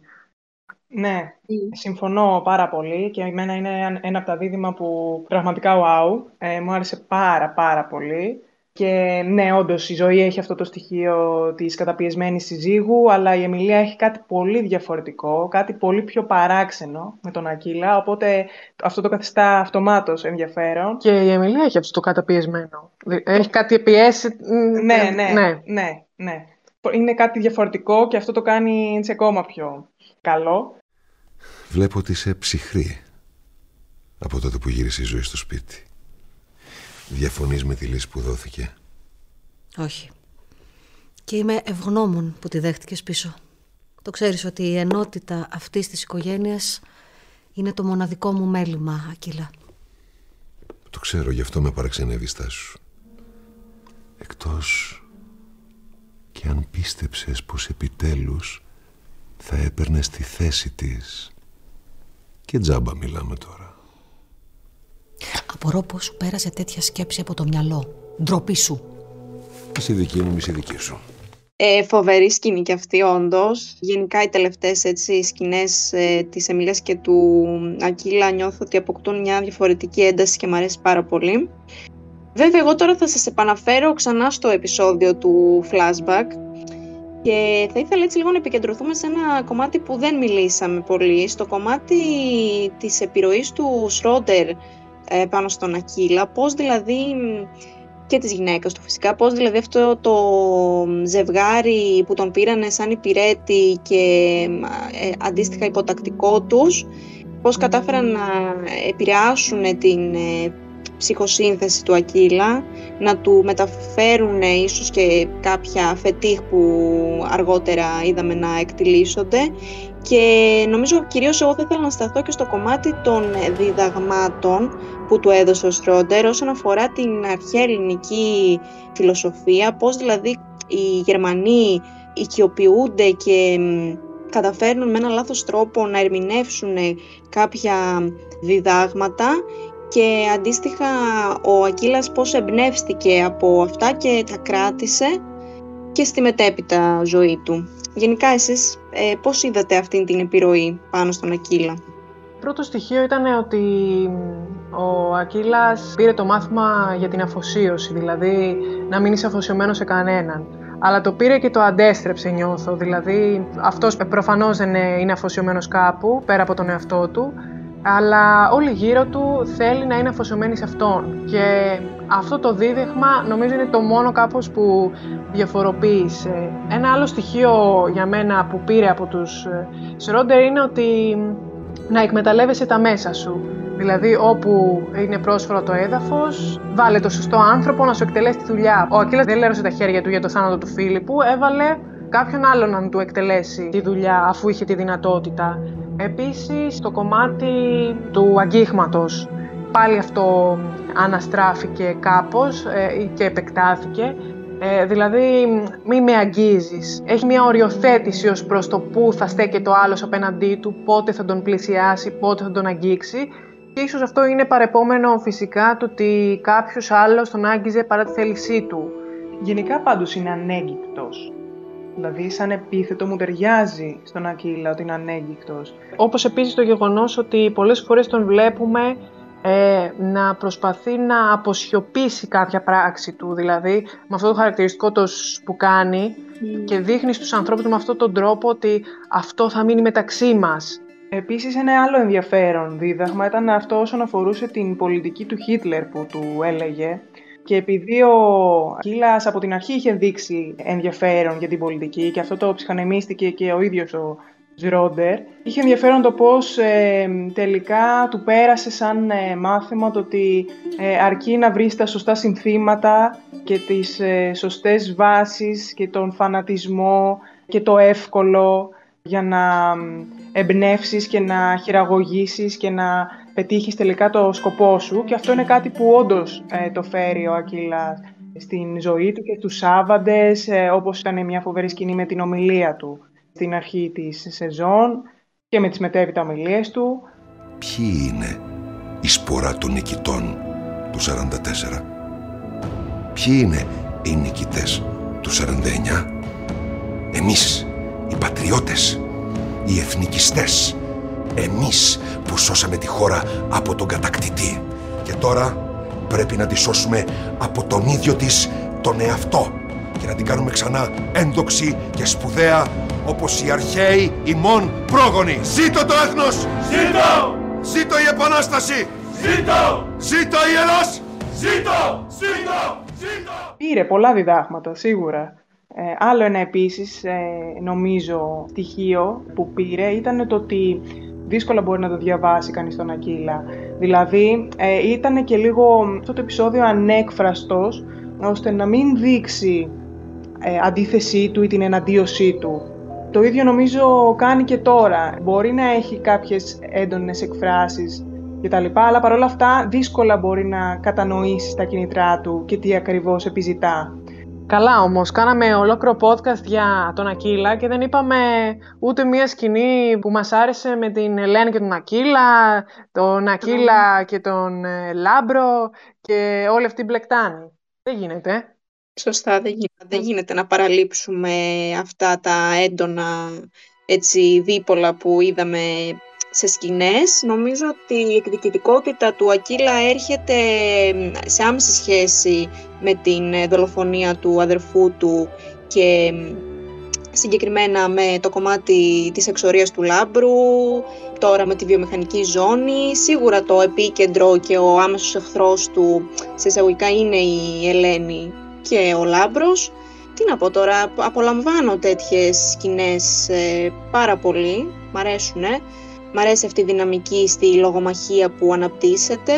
Ναι, συμφωνώ πάρα πολύ και εμένα είναι ένα από τα δίδυμα που πραγματικά wow, ε, μου άρεσε πάρα πάρα πολύ. Και ναι, όντως η ζωή έχει αυτό το στοιχείο της καταπιεσμένης συζύγου, αλλά η Εμιλία έχει κάτι πολύ διαφορετικό, κάτι πολύ πιο παράξενο με τον Ακύλα. Οπότε αυτό το καθιστά αυτομάτως ενδιαφέρον. Και η Εμιλία έχει αυτό το καταπιεσμένο. Έχει κάτι πιέσει. Ναι, ναι, ναι, ναι, ναι. Είναι κάτι διαφορετικό και αυτό το κάνει έτσι ακόμα πιο καλό. Βλέπω ότι είσαι ψυχρή από τότε που γύρισε η ζωή στο σπίτι. Διαφωνείς με τη λύση που δόθηκε; Όχι. Και είμαι ευγνώμων που τη δέχτηκες πίσω. Το ξέρεις ότι η ενότητα αυτής της οικογένειας είναι το μοναδικό μου μέλημα, Ακύλα. Το ξέρω, γι' αυτό με παραξενεύεις η στάση σου. Εκτός και αν πίστεψες πως επιτέλους θα έπαιρνες τη θέση της. Και τζάμπα μιλάμε τώρα. Απορώ πώς σου πέρασε τέτοια σκέψη από το μυαλό. Ντροπή σου. Μισή δική μου, μισή δική σου. Ε, φοβερή σκηνή και αυτή όντως. Γενικά οι τελευταίες έτσι, σκηνές ε, της Εμίλιας και του Ακύλα νιώθω ότι αποκτούν μια διαφορετική ένταση και μου αρέσει πάρα πολύ. Βέβαια εγώ τώρα θα σας επαναφέρω ξανά στο επεισόδιο του flashback και θα ήθελα έτσι λίγο να επικεντρωθούμε σε ένα κομμάτι που δεν μιλήσαμε πολύ, στο κομμάτι της επιρροής του Σρόντερ ε, πάνω στον Ακύλα, πώς δηλαδή και της γυναίκας του φυσικά, πώς δηλαδή αυτό το ζευγάρι που τον πήρανε σαν υπηρέτη και ε, αντίστοιχα υποτακτικό τους, πώς κατάφεραν να επηρεάσουν την ε, ψυχοσύνθεση του Ακύλα, να του μεταφέρουν ίσως και κάποια φετίχ που αργότερα είδαμε να εκτιλήσονται και νομίζω κυρίως εγώ θα ήθελα να σταθώ και στο κομμάτι των διδαγμάτων που του έδωσε ο Στρόντερ όσον αφορά την αρχαία ελληνική φιλοσοφία, πώς δηλαδή οι Γερμανοί οικειοποιούνται και καταφέρνουν με ένα λάθος τρόπο να ερμηνεύσουν κάποια διδάγματα και αντίστοιχα ο Ακύλας πώς εμπνεύστηκε από αυτά και τα κράτησε και στη μετέπειτα ζωή του. Γενικά εσείς ε, πώς είδατε αυτή την επιρροή πάνω στον Ακύλα; Πρώτο στοιχείο ήταν ότι ο Ακύλας πήρε το μάθημα για την αφοσίωση, δηλαδή να μην είσαι αφοσιωμένος σε κανέναν. Αλλά το πήρε και το αντέστρεψε νιώθω, δηλαδή αυτός προφανώς δεν είναι αφοσιωμένος κάπου πέρα από τον εαυτό του αλλά όλοι γύρω του θέλει να είναι αφοσιωμένοι σε αυτόν. Και αυτό το δίδυχμα νομίζω είναι το μόνο κάπως που διαφοροποίησε. Ένα άλλο στοιχείο για μένα που πήρε από τους ε, Σρόντερ είναι ότι να εκμεταλλεύεσαι τα μέσα σου. Δηλαδή, όπου είναι πρόσφορο το έδαφος, βάλε το σωστό άνθρωπο να σου εκτελέσει τη δουλειά. Ο Ακύλα δεν λέρωσε τα χέρια του για το θάνατο του Φίλιππου, έβαλε κάποιον άλλον να του εκτελέσει τη δουλειά αφού είχε τη δυνατότητα. Επίσης, το κομμάτι του αγγίγματος, πάλι αυτό αναστράφηκε κάπως ε, και επεκτάθηκε. Ε, δηλαδή, μη με αγγίζεις. Έχει μια οριοθέτηση ως προς το πού θα στέκεται ο άλλος απέναντί του, πότε θα τον πλησιάσει, πότε θα τον αγγίξει. Και ίσως αυτό είναι παρεπόμενο φυσικά του ότι κάποιος άλλος τον άγγιζε παρά τη θέλησή του. Γενικά πάντως είναι ανέγκυκτος. Δηλαδή, σαν επίθετο μου ταιριάζει στον Ακύλα ότι είναι ανέγκυκτος. Όπως επίσης το γεγονός ότι πολλές φορές τον βλέπουμε ε, να προσπαθεί να αποσιωπήσει κάποια πράξη του, δηλαδή με αυτό το χαρακτηριστικό το που κάνει και δείχνει στους ανθρώπους με αυτόν τον τρόπο ότι αυτό θα μείνει μεταξύ μας. Επίσης ένα άλλο ενδιαφέρον δίδαγμα ήταν αυτό όσον αφορούσε την πολιτική του Χίτλερ που του έλεγε και επειδή ο Κίλας από την αρχή είχε δείξει ενδιαφέρον για την πολιτική και αυτό το ψυχανεμίστηκε και ο ίδιος ο Ζρόντερ, είχε ενδιαφέρον το πώς ε, τελικά του πέρασε σαν ε, μάθημα το ότι ε, αρκεί να βρεις τα σωστά συνθήματα και τις ε, σωστές βάσεις και τον φανατισμό και το εύκολο για να εμπνεύσεις και να χειραγωγήσεις και να πετύχεις τελικά το σκοπό σου και αυτό είναι κάτι που όντως ε, το φέρει ο Ακύλα στην ζωή του και τους Σάββαντες, ε, όπως ήταν μια φοβερή σκηνή με την ομιλία του στην αρχή της σεζόν και με τις μετέπειτα ομιλίες του. Ποιοι είναι η σπορά των νικητών του 44? Ποιοι είναι οι νικητές του 49? Εμείς, οι πατριώτες, οι εθνικιστές, εμείς που σώσαμε τη χώρα από τον κατακτητή. Και τώρα πρέπει να τη σώσουμε από τον ίδιο της τον εαυτό και να την κάνουμε ξανά ένδοξη και σπουδαία όπως οι αρχαίοι ημών πρόγονοι. Ζήτω το έθνος! Ζήτω! Ζήτω η Επανάσταση! Ζήτω! Ζήτω η Ελλάς! Ζήτω! Ζήτω! Ζήτω! Πήρε πολλά διδάγματα, σίγουρα. Ε, άλλο ένα επίσης, ε, νομίζω, στοιχείο που πήρε ήταν το ότι δύσκολα μπορεί να το διαβάσει κανείς τον Ακύλα. Δηλαδή, ε, ήταν και λίγο αυτό το επεισόδιο ανέκφραστος, ώστε να μην δείξει ε, αντίθεσή του ή την εναντίωσή του. Το ίδιο νομίζω κάνει και τώρα. Μπορεί να έχει κάποιες έντονες εκφράσεις κτλ. Αλλά παρόλα αυτά δύσκολα μπορεί να κατανοήσει τα κίνητρά του και τι ακριβώς επιζητά. Καλά όμως, κάναμε ολόκληρο podcast για τον Ακύλα και δεν είπαμε ούτε μία σκηνή που μας άρεσε με την Ελένη και τον Ακύλα, τον Ακύλα και τον ε, Λάμπρο και όλη αυτή την πλεκτάνη. Δεν γίνεται. Σωστά, δεν γίνεται, δεν γίνεται να παραλείψουμε αυτά τα έντονα έτσι, δίπολα που είδαμε σε σκηνές. Νομίζω ότι η εκδικητικότητα του Ακύλα έρχεται σε άμεση σχέση με την ε, δολοφονία του αδερφού του και συγκεκριμένα με το κομμάτι της εξορίας του Λάμπρου, τώρα με τη βιομηχανική ζώνη. Σίγουρα το επίκεντρο και ο άμεσος εχθρός του σε εισαγωγικά είναι η Ελένη και ο Λάμπρος. Τι να πω τώρα, απολαμβάνω τέτοιες σκηνές ε, πάρα πολύ, μ' αρέσουνε. Μ' αρέσει αυτή η δυναμική στη λογομαχία που αναπτύσσεται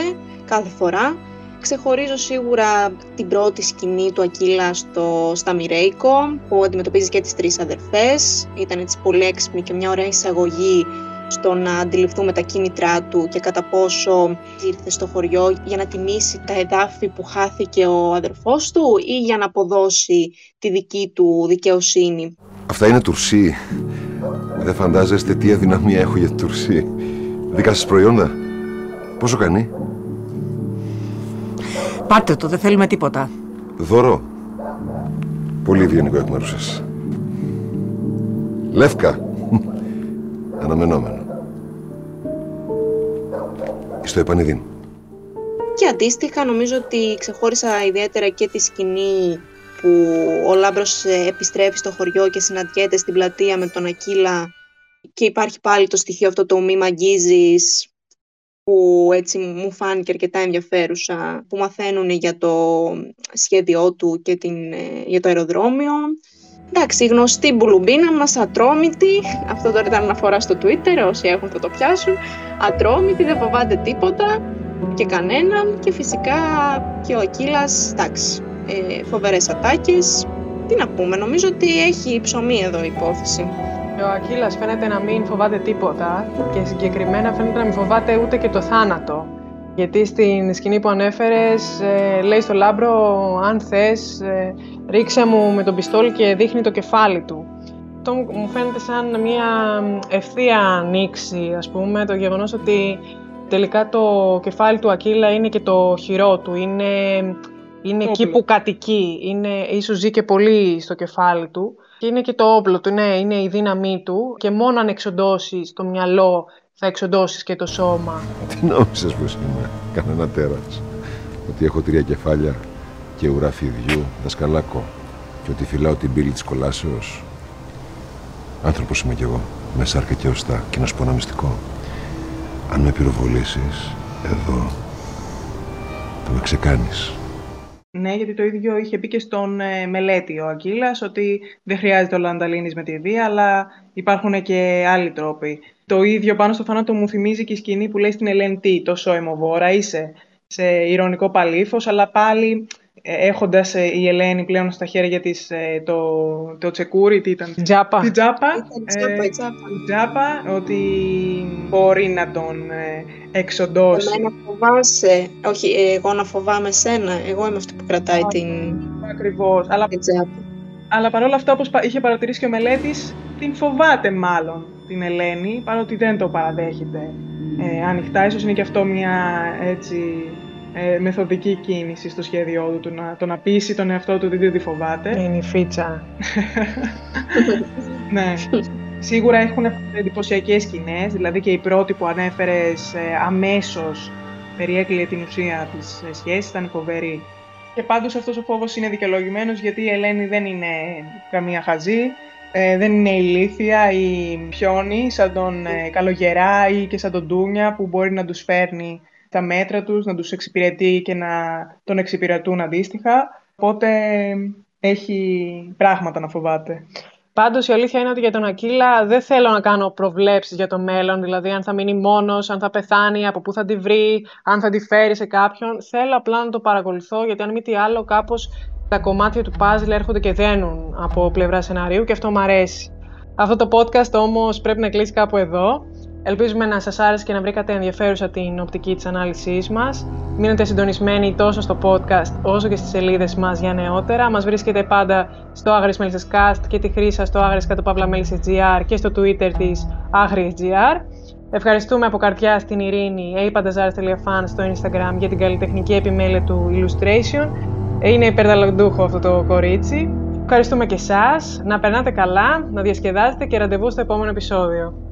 κάθε φορά. Ξεχωρίζω σίγουρα την πρώτη σκηνή του Ακύλα στο, στα Μιρέικο, που αντιμετωπίζει και τις τρεις αδερφές. Ήταν έτσι πολύ έξυπνη και μια ωραία εισαγωγή στο να αντιληφθούμε τα κίνητρά του και κατά πόσο ήρθε στο χωριό για να τιμήσει τα εδάφη που χάθηκε ο αδερφός του ή για να αποδώσει τη δική του δικαιοσύνη. Αυτά είναι τουρσί. Δεν φαντάζεστε τι αδυναμία έχω για τουρσί. Δικά σας προϊόντα. Πόσο κάνει; Πάρτε το, δεν θέλουμε τίποτα. Δώρο. Πολύ ευγενικό εκ μέρους σας. Λεύκα. [LAUGHS] Αναμενόμενο. Στο επανειδήν. Και αντίστοιχα νομίζω ότι ξεχώρισα ιδιαίτερα και τη σκηνή που ο Λάμπρος ε, επιστρέφει στο χωριό και συναντιέται στην πλατεία με τον Ακύλα και υπάρχει πάλι το στοιχείο αυτό το μη μαγγίζεις που έτσι μου φάνηκε αρκετά ενδιαφέρουσα, που μαθαίνουν για το σχέδιό του και την, ε, για το αεροδρόμιο. Εντάξει, η γνωστή μπουλουμπίνα μας, ατρόμητη, αυτό τώρα ήταν αναφορά στο Twitter, όσοι έχουν θα το πιάσουν, ατρόμητη, δεν φοβάται τίποτα και κανέναν και φυσικά και ο Ακύλας, εντάξει, ε, φοβερές ατάκες, τι να πούμε, νομίζω ότι έχει ψωμί εδώ η υπόθεση. Ο Ακύλας φαίνεται να μην φοβάται τίποτα και συγκεκριμένα φαίνεται να μην φοβάται ούτε και το θάνατο. Γιατί στην σκηνή που ανέφερες, ε, λέει στο Λάμπρο, αν θες, ε, ρίξε μου με τον πιστόλι και δείχνει το κεφάλι του. Αυτό μου φαίνεται σαν μια ευθεία ανοίξη, ας πούμε, το γεγονός ότι τελικά το κεφάλι του Ακύλα είναι και το χειρό του, είναι, είναι εκεί που κατοικεί, είναι, ίσως ζει και πολύ στο κεφάλι του και είναι και το όπλο του, ναι, είναι η δύναμή του και μόνο αν εξοντώσεις το μυαλό θα εξοντώσεις και το σώμα. [LAUGHS] Τι νόμισες πως είμαι, κανένα τέρας, ότι έχω τρία κεφάλια και ουρά φιδιού, δασκαλάκο και ότι φυλάω την πύλη της κολάσεως; Άνθρωπος είμαι κι εγώ, με σάρκα και οστά και να σου πω ένα μυστικό. Αν με πυροβολήσεις, εδώ, θα με ξεκάνεις. Ναι, γιατί το ίδιο είχε πει και στον ε, μελέτη ο Ακύλας, ότι δεν χρειάζεται ο Λανταλίνης με τη βία, αλλά υπάρχουν και άλλοι τρόποι. Το ίδιο πάνω στο θάνατο μου θυμίζει και η σκηνή που λέει στην Ελένη τι, τόσο αιμοβόρα είσαι, σε ηρωνικό παλίφος, αλλά πάλι ε, έχοντας ε, η Ελένη πλέον στα χέρια της ε, το, το τσεκούρι, τι ήταν, τζάπα. Την τζάπα, τζάπα, ε, τζάπα, ότι μπορεί να τον εξοντώσει. Εμένα φοβάσαι, όχι εγώ να φοβάμαι σένα, εγώ είμαι αυτή που κρατάει την, Ακριβώς, αλλά, την τζάπα. αλλά παρόλα αυτά όπως είχε παρατηρήσει και ο μελέτης, την φοβάται μάλλον την Ελένη, παρότι δεν το παραδέχεται ε, ανοιχτά. Ίσως είναι και αυτό μια έτσι ε, μεθοδική κίνηση στο σχέδιό του, να, το να πείσει τον εαυτό του ότι δεν τη φοβάται. Είναι η φίτσα. [LAUGHS] ναι. Σίγουρα έχουν εντυπωσιακές σκηνές, δηλαδή και η πρώτη που ανέφερες ε, αμέσως περιέκλειε την ουσία της ε, σχέσης, ήταν φοβερή. Και πάντως αυτός ο φόβος είναι δικαιολογημένος γιατί η Ελένη δεν είναι καμία χαζή, ε, δεν είναι ηλίθια ή πιόνι σαν τον ε, Καλογερά ή και σαν τον Ντούνια που μπορεί να τους φέρνει τα μέτρα τους, να τους εξυπηρετεί και να τον εξυπηρετούν αντίστοιχα. Οπότε έχει πράγματα να φοβάται. Πάντως η αλήθεια είναι ότι για τον Ακύλα δεν θέλω να κάνω προβλέψεις για το μέλλον, δηλαδή αν θα μείνει μόνος, αν θα πεθάνει, από πού θα τη βρει, αν θα τη φέρει σε κάποιον. Θέλω απλά να το παρακολουθώ, γιατί αν μη τι άλλο κάπως τα κομμάτια του puzzle έρχονται και δένουν από πλευρά σενάριου και αυτό μου αρέσει. Αυτό το podcast όμως πρέπει να κλείσει κάπου εδώ. Ελπίζουμε να σας άρεσε και να βρήκατε ενδιαφέρουσα την οπτική της ανάλυσής μας. Μείνετε συντονισμένοι τόσο στο podcast όσο και στις σελίδες μας για νεότερα. Μας βρίσκεται πάντα στο Άγρις Μέλισσες Cast και τη Χρύσα στο Άγρις Κατ' GR και στο Twitter της Άγρις GR. Ευχαριστούμε από καρδιά στην Ειρήνη, apantazars.fan στο Instagram για την καλλιτεχνική επιμέλεια του Illustration. Είναι υπερταλαντούχο αυτό το κορίτσι. Ευχαριστούμε και εσάς, να περνάτε καλά, να διασκεδάζετε και ραντεβού στο επόμενο επεισόδιο.